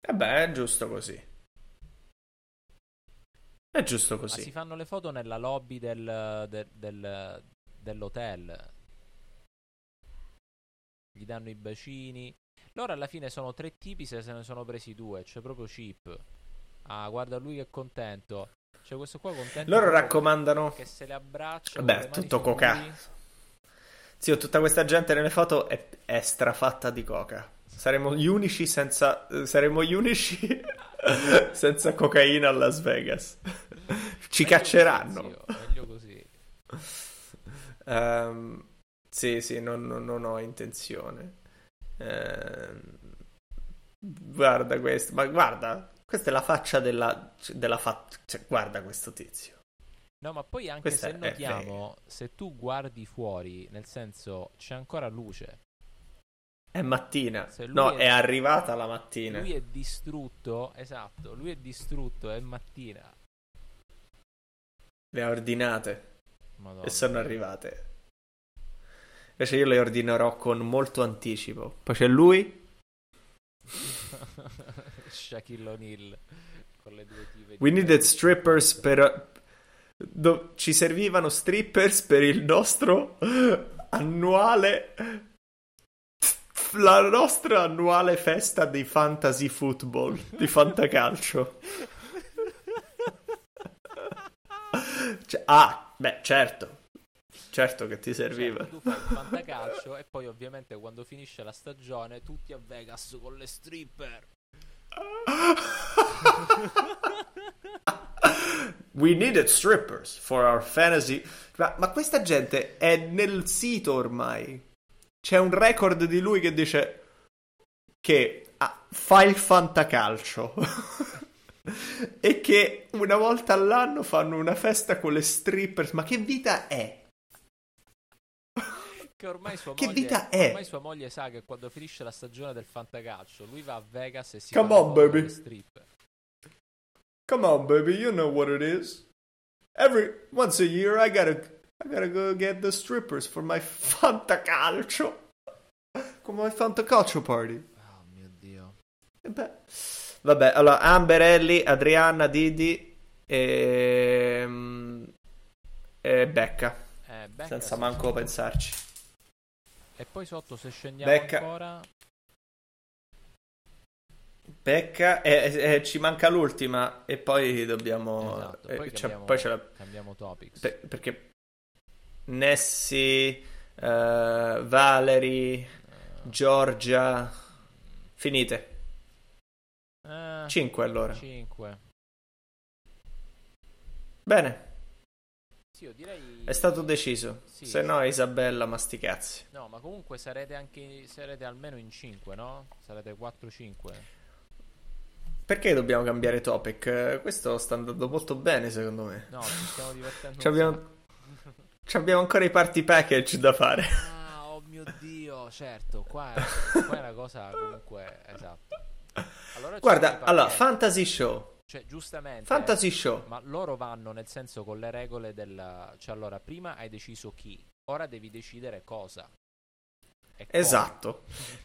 E beh, è giusto così. È giusto Ma così. si fanno le foto nella lobby del, del- del- dell'hotel. Gli danno i bacini. Loro alla fine sono tre tipi se se ne sono presi due. C'è proprio chip. Ah, guarda lui che è contento. C'è questo qua contento. Loro raccomandano. Che se le abbraccia. Mani tutto coca. culi. Zio, tutta questa gente nelle foto è, è strafatta di coca. Saremo gli unici senza. Saremo gli unici senza cocaina a Las Vegas. Ci Meglio cacceranno. così, zio, meglio così. Ehm, sì, sì, non, non- non ho intenzione. Ehm, guarda questo, ma guarda, questa è la faccia della, della fa- cioè, guarda questo tizio. No, ma poi anche Questa se notiamo, se tu guardi fuori, nel senso c'è ancora luce. È mattina. No, è- è arrivata la mattina. Lui è distrutto, esatto, lui è distrutto, è mattina. Le ha ordinate Madonna. e sono arrivate. Invece io le ordinerò con molto anticipo. Poi c'è lui. Shaquille O'Neal con le due tipe. We needed strippers per... do- Ci servivano strippers per il nostro annuale... La nostra annuale festa di fantasy football, di fantacalcio. Cioè, ah, beh, certo. Certo che ti serviva. Cioè, tu fai il fantacalcio e poi ovviamente quando finisce la stagione tutti a Vegas con le stripper. We needed strippers for our fantasy. Ma, ma questa gente è nel sito ormai. C'è un record di lui che dice che ah, fa il fantacalcio. e che una volta all'anno fanno una festa con le strippers. Ma che vita è? Che ormai sua Che moglie, vita è? Ormai sua moglie sa che quando finisce la stagione del fantacalcio lui va a Vegas e si Come on, baby. stripper. Come on, baby, you know what it is. Every once a year, I gotta, I gotta go get the strippers for my fantacalcio. Come my fantacalcio party. Oh mio dio. E beh. Vabbè, allora Amber, Ellie, Adrianna, Didi e, e Becca. Eh, Becca Senza manco pensarci. E poi sotto se scendiamo Becca. ancora Becca e, e- e ci manca l'ultima e poi dobbiamo... Esatto, eh, poi c'è- cambiamo- poi la... cambiamo topics. per- perché Nessie, eh, Valerie, Eh, Giorgia... Finite. 5 allora. 5. Bene, Sì, io direi... è stato deciso. Sì, Se no, Isabella, ma sti cazzi. No, ma comunque sarete anche sarete almeno in 5, no? Sarete 4-5. Perché dobbiamo cambiare topic? Questo sta andando molto bene, secondo me. No, ci stiamo divertendo. Abbiamo, abbiamo ancora i party package da fare. Ah, oh mio dio, certo, qua è, qua è una cosa comunque esatto. Allora Guarda, allora, Fantasy Show. Cioè giustamente Fantasy Show. Ma loro vanno nel senso con le regole del cioè allora prima hai deciso chi, ora devi decidere cosa. Esatto.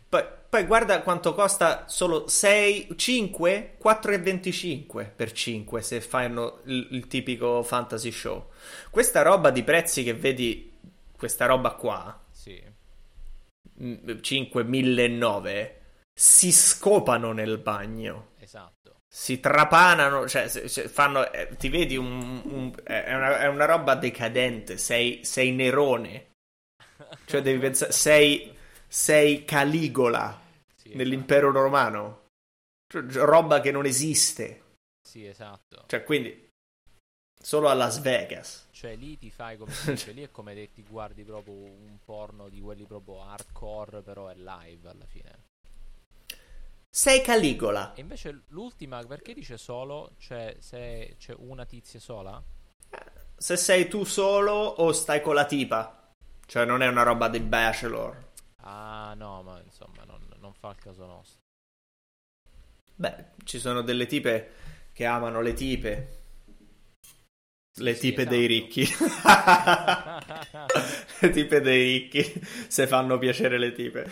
Poi, poi guarda quanto costa solo 6, 5, 4,25 per 5 se fanno il, il tipico fantasy show. Questa roba di prezzi che vedi, questa roba qua, Sì. mm, 5, 1009, si scopano nel bagno. Esatto. Si trapanano, cioè fanno, eh, ti vedi un, un- è, una, è una roba decadente, sei, sei Nerone, cioè devi pensare, sei, sei Caligola Sì, nell'impero romano, Cioè, roba che non esiste, esatto. Sì, esatto. cioè quindi solo a Las Vegas. Cioè lì ti fai come si dice, lì è come se ti guardi proprio un porno di quelli proprio hardcore, però è live alla fine. Sei Caligola. E invece l'ultima, perché dice solo? Cioè, se c'è una tizia sola? Se sei tu solo o stai con la tipa, cioè non è una roba di bachelor. Ah, no, ma insomma, non, non fa il caso nostro. Beh, ci sono delle tipe che amano le tipe. Le Sì, tipe esatto. dei ricchi. le tipe dei ricchi. Se fanno piacere le tipe.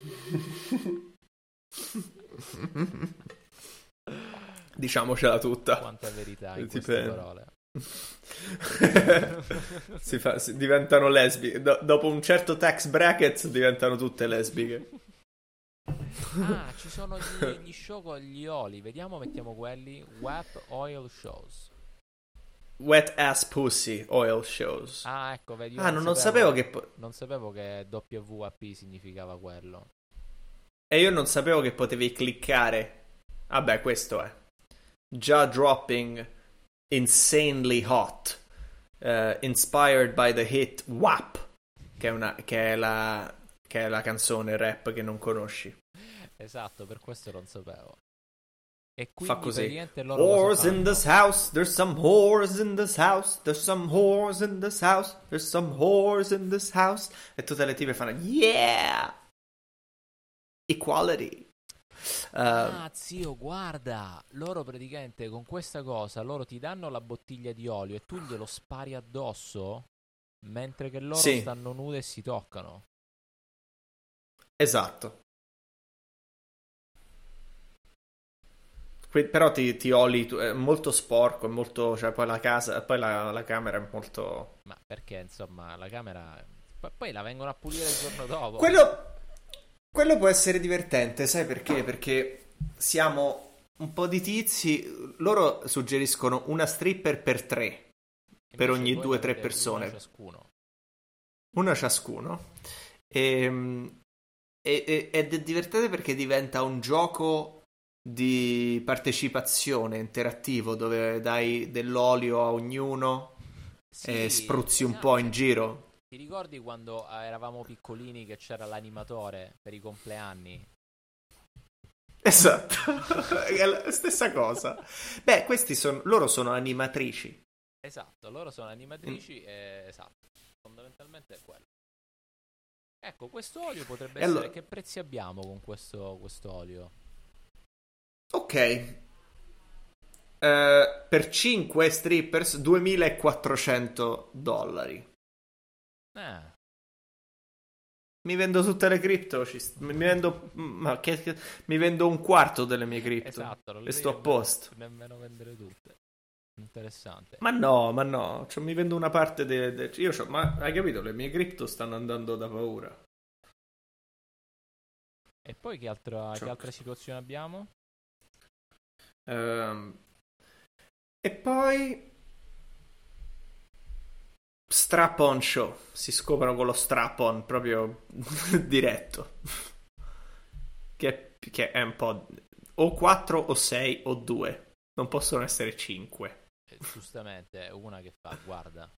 Diciamocela tutta. Quanta verità in Ti queste parole. si fa- si- diventano lesbiche. Do- dopo un certo tax bracket diventano tutte lesbiche. Ah, ci sono gli, gli show con gli oli. Vediamo, mettiamo quelli. Web Oil Shows. Wet ass pussy oil shows. Ah, ecco, vedi. Ah, non, non sapevo che. po- Non sapevo che WAP significava quello. E io non sapevo che potevi cliccare. Vabbè, questo è. Jaw dropping, insanely hot. eh, inspired by the hit WAP. Che è, una, che, è la, che è la canzone rap che non conosci. Esatto, per questo non sapevo. E quindi Fa così. Whores in this house, there's some whores in this house, there's some whores in this house, there's some whores in this house. E tutte le tipe fanno, yeah! Equality. Uh, Ah, zio, guarda, loro praticamente con questa cosa, loro ti danno la bottiglia di olio e tu glielo spari addosso mentre che loro Sì. stanno nude e si toccano. esatto. Que- però ti, ti oli, tu- è molto sporco, è molto, cioè poi la casa, poi la, la camera è molto... Ma perché, insomma, la camera... P- poi la vengono a pulire il giorno dopo. Quello, quello può essere divertente, sai perché? Perché siamo un po' di tizi, loro suggeriscono una stripper per tre, per ogni due o tre persone. uno ciascuno. una ciascuno. Ehm, E, e- ed è divertente perché diventa un gioco di partecipazione interattivo dove dai dell'olio a ognuno Sì, e spruzzi un po' in giro. Ti ricordi quando eh, eravamo piccolini che c'era l'animatore per i compleanni? Esatto, è la stessa cosa. Beh, questi sono, loro sono animatrici. Esatto, loro sono Mm. animatrici e esatto, fondamentalmente è quello. Ecco, questo olio potrebbe E essere allora- che prezzi abbiamo con questo, questo olio? Ok. Eh, per 5 strippers 2400 dollari. Eh, Mi vendo tutte le cripto, st- mi vendo ma che, che- mi vendo un quarto delle mie cripto. esatto, e le sto a posto. Nemmeno vendere tutte. Interessante. Ma no, ma no, cioè, mi vendo una parte de, de- io c'ho- ma hai capito, le mie cripto stanno andando da paura. E poi che altra, che altra situazione abbiamo? Ehm, e poi strap on show, si scoprono con lo strap on proprio diretto. Che è che è un po' o 4 o 6 o 2. Non possono essere 5. Eh, giustamente, è una che fa, guarda.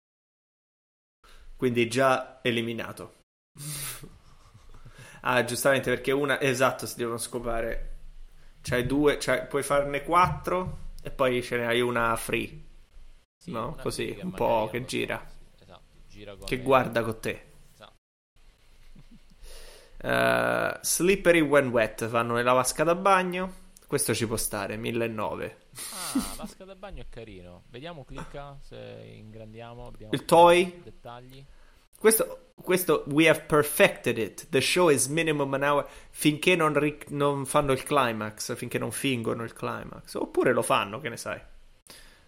Quindi già eliminato. ah, giustamente perché una... Esatto, si devono scopare. C'hai due, c'hai... puoi farne 4 e poi ce ne hai una free. Sì, no, una così, un po' che gira. Esatto, gira Che le- guarda con te. Esatto. Eh, slippery when wet vanno nella vasca da bagno. Questo ci può stare, 1009. Ah, vasca da bagno è carino. Vediamo, clicca se ingrandiamo. Abbiamo Il toy? dettagli. Questo, questo, we have perfected it. The show is minimum an hour. Finché non, ri- non fanno il climax, finché non fingono il climax. Oppure lo fanno, che ne sai.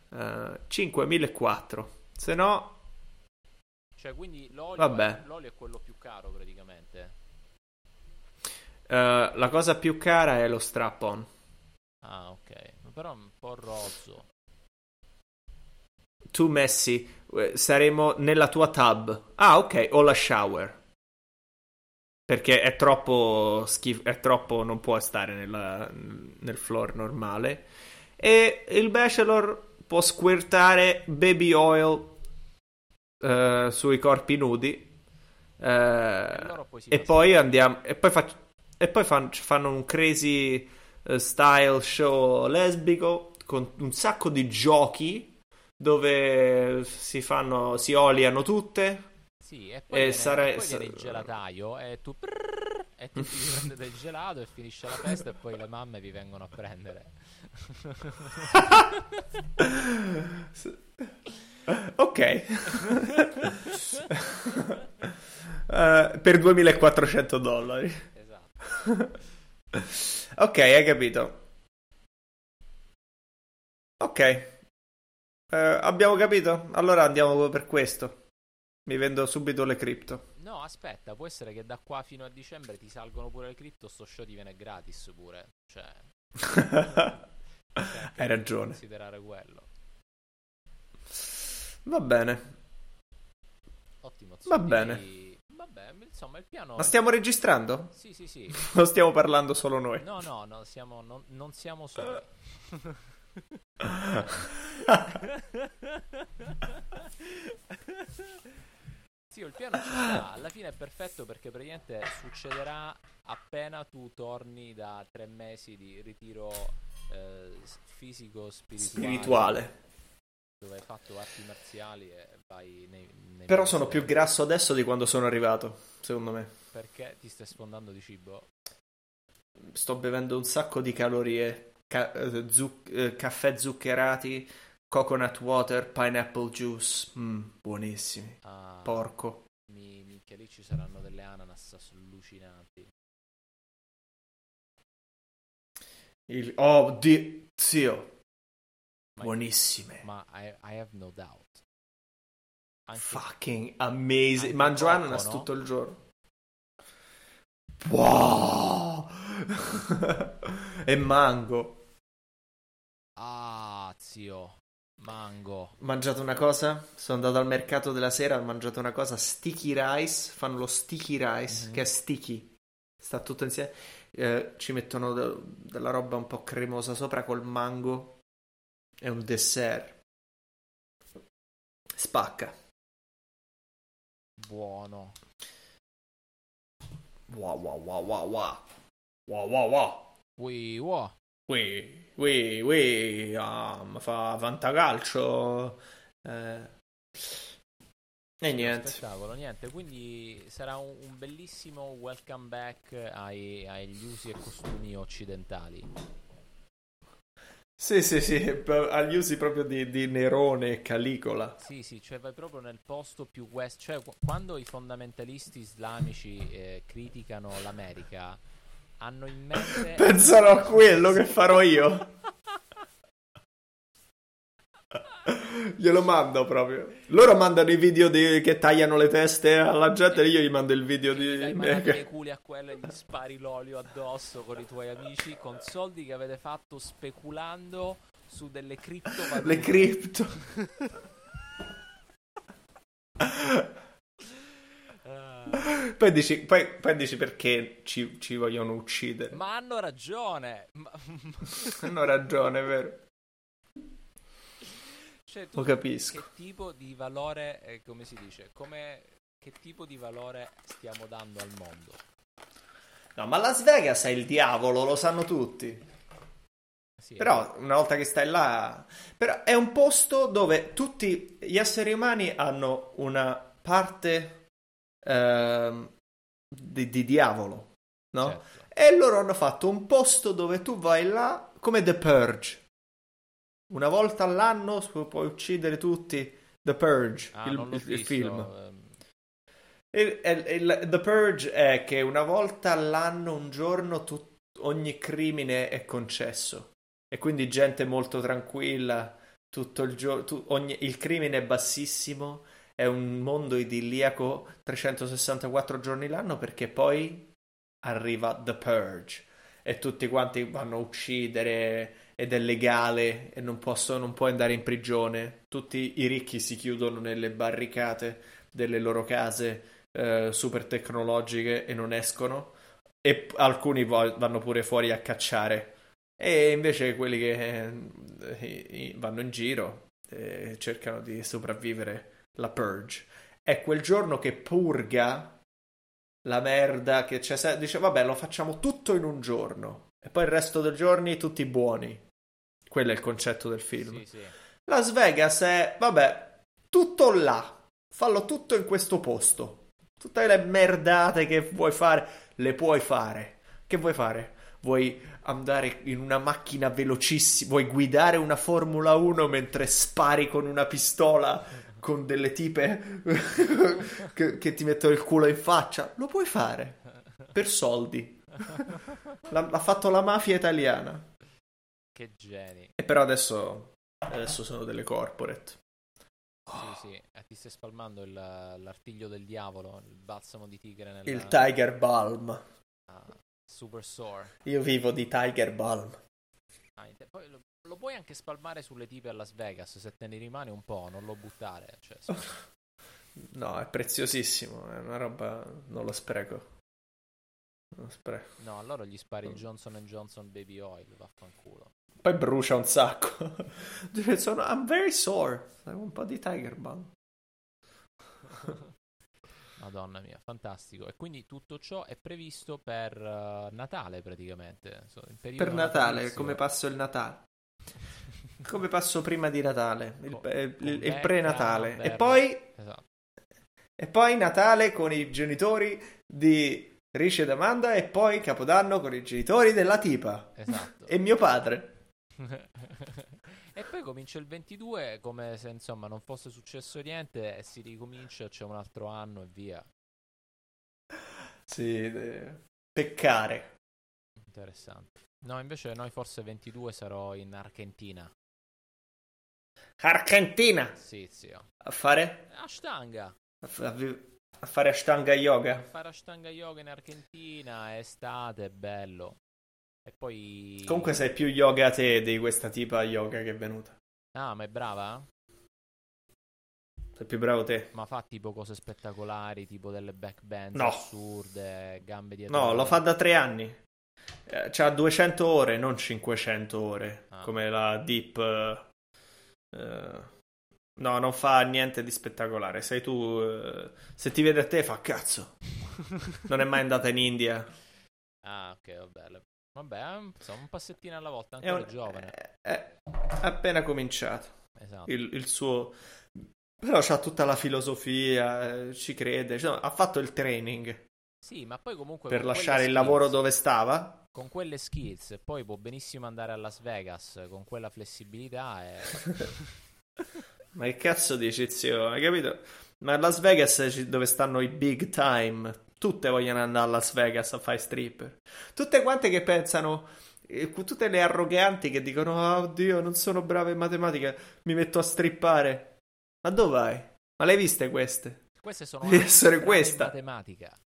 Uh, 5.004. Se no, Cioè, quindi l'olio. È, l'olio è quello più caro praticamente. uh, la cosa più cara è lo strap-on. Ah, ok. Però è un po' rozzo. Tu, Messi, eh, saremo nella tua tub. Ah, ok, o la shower. Perché è troppo schifo, è troppo, non può stare nella- nel floor normale. E il bachelor può squirtare baby oil eh, sui corpi nudi. Eh, loro poi e poi andiamo. E poi, fac- e poi fan- fanno un crazy eh, style show lesbico con un sacco di giochi dove si fanno, si oliano tutte. Sì, e poi, E viene, sare- poi viene il gelataio e tu prrrr, e tutti vi prendete il gelato e finisce la festa e poi le mamme vi vengono a prendere. ok. Eh, per 2400 dollari. esatto. Ok, hai capito. Ok. Eh, abbiamo capito? Allora andiamo per questo. Mi vendo subito le cripto. No, aspetta, può essere che da qua fino a dicembre ti salgono pure le cripto, sto show ti viene gratis pure. Cioè, anche Hai ragione. considerare quello. Va bene. Ottimo. Va bene. Vabbè, insomma, il piano Ma stiamo registrando? Sì, sì, sì. O stiamo parlando solo noi? No, no, no, siamo non, non siamo soli. Sì, il piano ci sta. Alla fine è perfetto perché praticamente succederà appena tu torni da tre mesi di ritiro eh, fisico spirituale, Spirituale. dove hai fatto arti marziali e vai nei, nei Però sono più grasso adesso di quando sono arrivato, secondo me. perché ti stai sfondando di cibo. Sto bevendo un sacco di calorie. Ca- eh, zuc- eh, caffè zuccherati, coconut water, pineapple juice. Mm, buonissimi. Ah, Porco. mi, minchia, lì ci saranno delle ananas allucinanti. Il- oh, di- zio. Ma- Buonissime. Ma I, I have no doubt. Anche Fucking amazing. Mangio ananas no? tutto il giorno. Wow! e mango. Ah, zio. Mango. Mangiato una cosa. Sono andato al mercato della sera. Ho mangiato una cosa. Sticky rice. Fanno lo sticky rice. Mhm. Che è sticky. Sta tutto insieme. Eh, ci mettono de- della roba un po' cremosa sopra col mango. È un dessert. Spacca. Buono. Wow, wow, wow, wow, wow. Wow, wow, wow. Ui, wow. Ui, ui, ui, ah, mi fa fantacalcio. Eh. E niente. Spettacolo, niente. Quindi sarà un, un bellissimo welcome back ai- agli usi e costumi occidentali. Sì, sì, sì, agli usi proprio di, di Nerone e Calicola. Sì, sì, cioè vai proprio nel posto più west. Cioè, qu- quando i fondamentalisti islamici eh, criticano l'America, hanno in mente. Pensano a quello che farò io. Glielo mando proprio. Loro mandano i video di- che tagliano le teste alla gente e io gli mando il video di Dai che- nei culi a quello e gli spari l'olio addosso con i tuoi amici con soldi che avete fatto speculando su delle criptovalute. le cripto. Poi, dici, poi, poi dici perché ci, ci vogliono uccidere. Ma hanno ragione. Ma... hanno ragione, è vero. Cioè, Lo capisco. Che tipo di valore, eh, come si dice, come, che tipo di valore stiamo dando al mondo? No, ma Las Vegas è il diavolo, lo sanno tutti. Sì, però una volta che stai là, però è un posto dove tutti gli esseri umani hanno una parte uh, di, di, diavolo, no? Certo. E loro hanno fatto un posto dove tu vai là come The Purge. Una volta all'anno puoi uccidere tutti. The Purge, ah, il, il, il film. Ehm. Il, il, The Purge è che una volta all'anno, un giorno, tu, ogni crimine è concesso. E quindi gente molto tranquilla, tutto il giorno, tu, il crimine è bassissimo, è un mondo idilliaco 364 giorni l'anno perché poi arriva The Purge e tutti quanti vanno a uccidere ed è legale e non, posso, non puoi andare in prigione. Tutti i ricchi si chiudono nelle barricate delle loro case eh, super tecnologiche e non escono. E alcuni vanno pure fuori a cacciare. E invece quelli che eh, vanno in giro eh, cercano di sopravvivere la purge. È quel giorno che purga la merda che c'è. Dice, vabbè, lo facciamo tutto in un giorno. E poi il resto dei giorni tutti buoni. Quello è il concetto del film. Sì, sì. Las Vegas è, vabbè, tutto là. Fallo tutto in questo posto. Tutte le merdate che vuoi fare, le puoi fare. Che vuoi fare? Vuoi andare in una macchina velocissima, vuoi guidare una Formula 1 mentre spari con una pistola con delle tipe che, che, ti mettono il culo in faccia? Lo puoi fare per soldi. L'ha, l'ha fatto la mafia italiana. Che geni. E però adesso, adesso sono delle corporate. Sì, sì, eh, ti stai spalmando il, l'artiglio del diavolo, il balsamo di tigre nella... Il Tiger Balm. Super Sore. Io vivo di Tiger Balm. Ah, poi lo, lo, puoi anche spalmare sulle tipe a Las Vegas se te ne rimane un po', non lo buttare. Cioè, no, è preziosissimo, è una roba, non lo spreco. Non lo spreco. No, allora gli spari il Johnson Johnson Baby Oil, vaffanculo. Poi brucia un sacco. Sono, I'm very sore. Un po' di Tiger Balm. Madonna mia, fantastico. E quindi tutto ciò è previsto per uh, Natale praticamente. per Natale, come passo il Natale. come passo prima di Natale, il, con, il, con il, pre-Natale. E poi, esatto. e poi Natale con i genitori di Ricci ed Amanda e poi Capodanno con i genitori della tipa. Esatto. e mio padre. E poi comincia il 22 come se insomma non fosse successo niente e si ricomincia, c'è un altro anno e via. Sì, de... peccare. Interessante. No, invece noi forse 22 sarò in Argentina. Argentina? Sì, zio. A fare? Ashtanga. A, f- a fare Ashtanga yoga? A fare Ashtanga yoga in Argentina, estate, bello. E poi... Comunque sei più yoga te di questa tipa yoga che è venuta. Ah, ma è brava? Sei più bravo te. Ma fa tipo cose spettacolari, tipo delle backbands no. assurde, gambe dietro. No, lo fa da tre anni. Eh, c'ha 200 ore, non 500 ore, ah. come la Deep. Uh, no, non fa niente di spettacolare. Sei tu. Uh, se ti vede a te, fa cazzo. non è mai andata in India. Ah, ok, vabbè. Vabbè, insomma, un passettino alla volta, ancora è un, giovane. È, è, appena cominciato. Esatto. Il, il suo... Però c'ha tutta la filosofia, eh, ci crede, cioè, ha fatto il training. Sì, ma poi comunque... Per lasciare il lavoro dove stava. Con quelle skills, poi può benissimo andare a Las Vegas con quella flessibilità e... ma che cazzo dici, zio? Hai capito? Ma a Las Vegas dove stanno i big time, Tutte vogliono andare a Las Vegas a fare stripper. Tutte quante che pensano, eh, tutte le arroganti che dicono: oh, Oddio, non sono bravo in matematica, mi metto a strippare. Ma dove vai? Ma le hai viste queste? Queste sono Devi essere questa. matematica.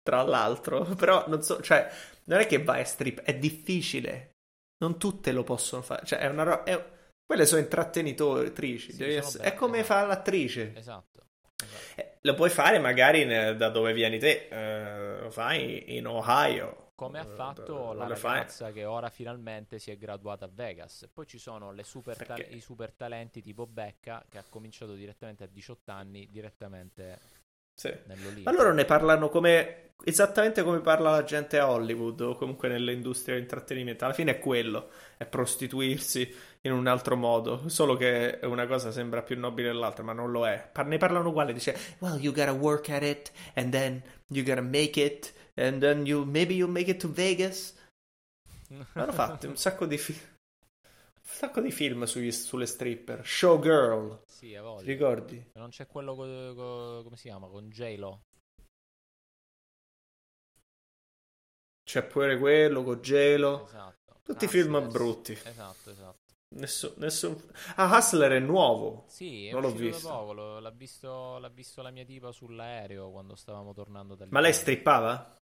Tra l'altro, però non so, cioè, non è che vai a strip, è difficile. Non tutte lo possono fare. Cioè, è una roba. È... Quelle sono intrattenitorici. Sì, essere... È come esatto. fa l'attrice. Esatto. esatto. Eh, lo puoi fare magari ne- da dove vieni te, eh, lo fai in Ohio. Come ha Eh, fatto da- la lo fai- ragazza che ora finalmente si è graduata a Vegas. Poi ci sono le super ta- i super talenti tipo Becca che ha cominciato direttamente a 18 anni, direttamente Sì. Ma loro ne parlano come esattamente come parla la gente a Hollywood o comunque nell'industria dell'intrattenimento. Alla fine è quello, è prostituirsi in un altro modo, solo che una cosa sembra più nobile dell'altra, ma non lo è. Par- ne parlano uguale, dice "Well, you gotta work at it and then you gotta make it and then you maybe you make it to Vegas". Hanno fatto un sacco di film. Sacco di film sugli- sulle stripper. Showgirl, Sì, a voglia. ti ricordi? Non c'è quello co- co- come si chiama? Con J-Lo. C'è pure quello con Gelo. Esatto. Tutti film Hustlers. brutti. Esatto, esatto. Nessun, nessun... Ah, Hustler è nuovo. Sì, è Non l'ho visto. poco, lo- l'ha visto, l'ha visto la mia tipa sull'aereo quando stavamo tornando dal Ma lei strippava?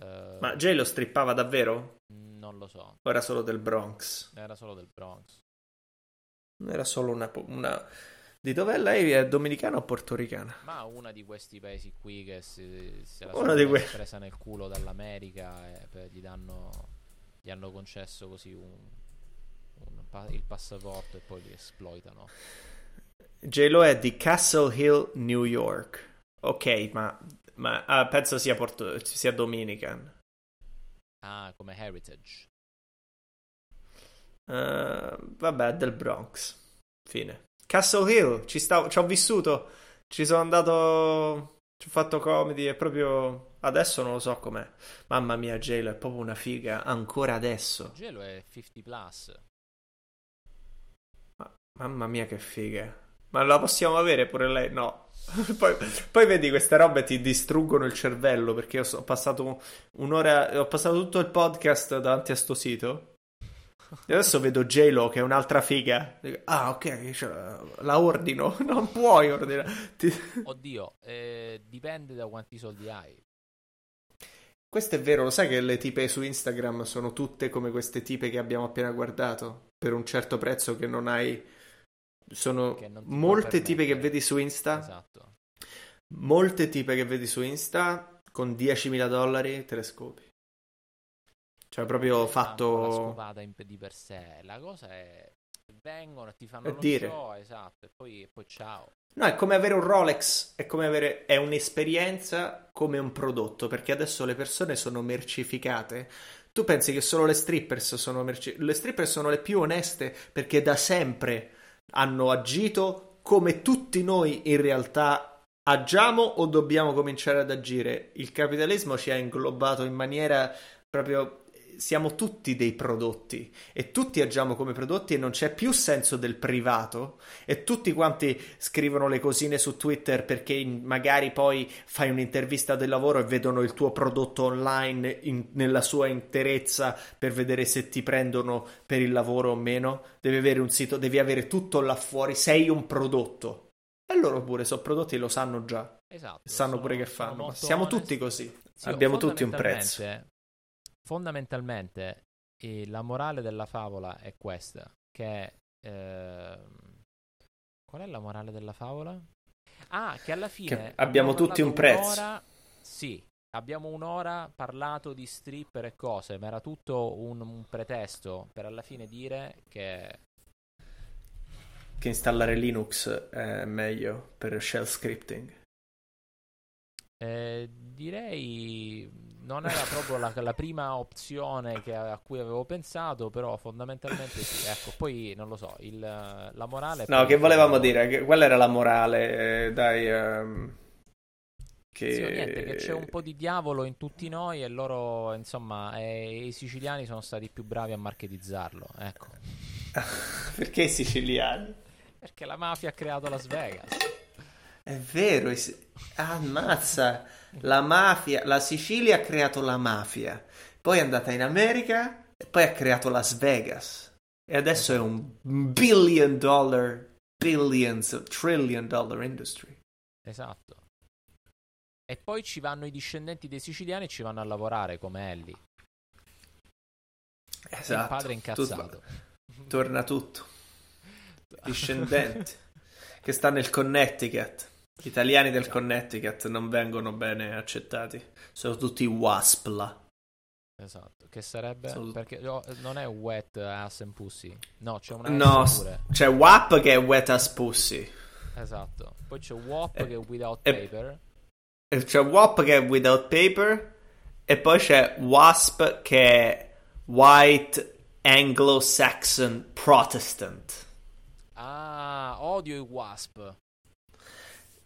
Eh, Ma Jay lo strippava davvero? Non lo so, O era solo del Bronx? era solo del Bronx. Era solo una... una... Di dov'è lei? È dominicana o portoricana? Ma una di questi paesi qui che si, se la Una que- presa nel culo dall'America e per- gli danno gli hanno concesso così un, un il passaporto e poi li esploitano. J-Lo è di Castle Hill, New York. Ok, ma, ma ah, penso sia, porto... sia Dominican. Ah, come heritage. Eh, vabbè, del Bronx. Fine. Castle Hill, ci, stavo, ci ho vissuto, ci sono andato, ci ho fatto comedy e proprio adesso non lo so com'è. Mamma mia, J-Lo è proprio una figa, ancora adesso. Gelo è 50 plus. Ma- mamma mia che figa. Ma la possiamo avere pure lei? No. poi, poi vedi queste robe ti distruggono il cervello perché so- ho passato un'ora, ho passato tutto il podcast davanti a sto sito. E adesso vedo J-Lo che è un'altra figa. Dico, ah, ok, cioè, la ordino. Non puoi ordinare. Ti- Oddio, eh, dipende da quanti soldi hai. Questo è vero, lo sai che le tipe su Instagram sono tutte come queste tipe che abbiamo appena guardato? Per un certo prezzo che non hai. Sono molte tipe che vedi su Insta. Esatto. Molte tipe che vedi su Insta con 10.000 dollari te le scopi. Cioè, proprio Tanto La fatto. scopata in- di per sé. La cosa è. Vengono e ti fanno lo dire. show, esatto, e poi, e poi ciao. No, è come avere un Rolex, è come avere. È un'esperienza come un prodotto, perché adesso le persone sono mercificate. Tu pensi che solo le strippers sono merci... Le strippers sono le più oneste perché da sempre hanno agito come tutti noi in realtà agiamo o dobbiamo cominciare ad agire. Il capitalismo ci ha inglobato in maniera proprio. Siamo tutti dei prodotti e tutti agiamo come prodotti e non c'è più senso del privato e tutti quanti scrivono le cosine su Twitter perché in- magari poi fai un'intervista del lavoro e vedono il tuo prodotto online in- nella sua interezza per vedere se ti prendono per il lavoro o meno. Devi avere un sito, devi avere tutto là fuori, sei un prodotto. E loro pure sono prodotti, lo sanno già, Esatto. sanno sono- pure che fanno. Siamo onesti. tutti così. Sì, Abbiamo tutti un prezzo. Fondamentalmente, eh, la morale della favola è questa: che ehm, qual è la morale della favola? Ah, che alla fine Che abbiamo tutti un prezzo. un'ora- Sì, abbiamo un'ora parlato di stripper e cose, ma era tutto un, un pretesto per alla fine dire che Che installare Linux è meglio per shell scripting. Eh, direi non era proprio la, la prima opzione che- a cui avevo pensato, però fondamentalmente sì. Ecco, poi non lo so, il- la morale... No, che volevamo dire? Che- Qual era la morale? eh, Dai, ehm, che... Sì, niente, che c'è un po' di diavolo in tutti noi e loro, insomma, eh, i siciliani sono stati più bravi a marketizzarlo, ecco. Perché i siciliani? Perché la mafia ha creato Las Vegas. È vero, i si- ammazza, la mafia, la Sicilia ha creato la mafia, poi è andata in America e poi ha creato Las Vegas e adesso è un billion dollar, billions, trillion dollar industry. Esatto. E poi ci vanno i discendenti dei siciliani e ci vanno a lavorare come Ellie. Il Esatto. padre incazzato. Tutto- torna tutto. Discendente che sta nel Connecticut. Gli italiani del Connecticut non vengono bene accettati. Sono tutti wasp là. Esatto, che sarebbe Sono- perché no, non è wet ass and pussy. No, c'è una No, pure. c'è WAP che è wet as pussy. Esatto. Poi c'è WAP Eh, che è without eh, paper. E C'è WAP che è without paper. E poi c'è WASP che è white Anglo-Saxon Protestant. Ah, odio i wasp.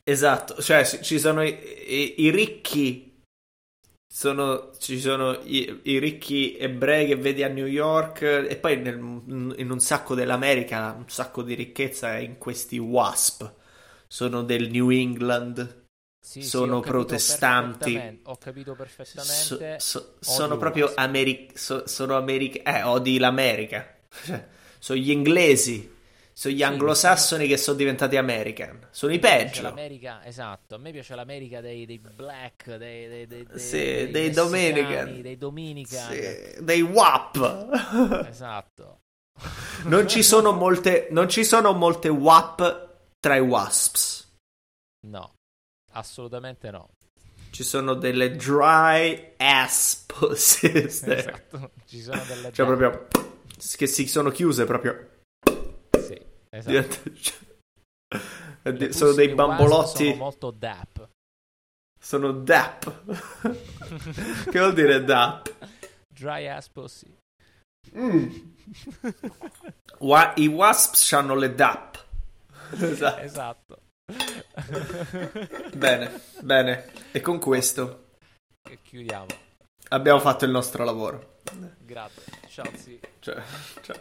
Esatto, cioè ci sono i, i- i ricchi, sono, ci sono i, i ricchi ebrei che vedi a New York e poi nel- in un sacco dell'America un sacco di ricchezza è in questi WASP, sono del New England, Sì, sì, Sono capito protestanti. Ho capito so- perfettamente. so- sono Odio proprio WASP. americ- so- sono americ- eh, odi l'America, Cioè, sono gli inglesi, sono gli anglosassoni che sono diventati American, sono i peggio. l'America, esatto. A me piace l'America dei, dei black, dei, dei, dei, Sì, dei dei Dominican. dei Dominican. Sì, dei WAP. Esatto. non, ci sono molte, non ci sono molte WAP tra i WASPs. No, assolutamente no. Ci sono delle dry pussies. Esatto. Ci sono delle Cioè proprio che si sono chiuse proprio. Esatto. cioè, sono pussy dei di bambolotti. Sono molto dap. Sono DAP. che vuol dire DAP? Dry ass pussy. Wa- I wasps hanno le DAP. Esatto. Esatto. Bene, bene. E con questo E chiudiamo. abbiamo fatto il nostro lavoro. Grazie. Ciao, sì. Cioè, cioè.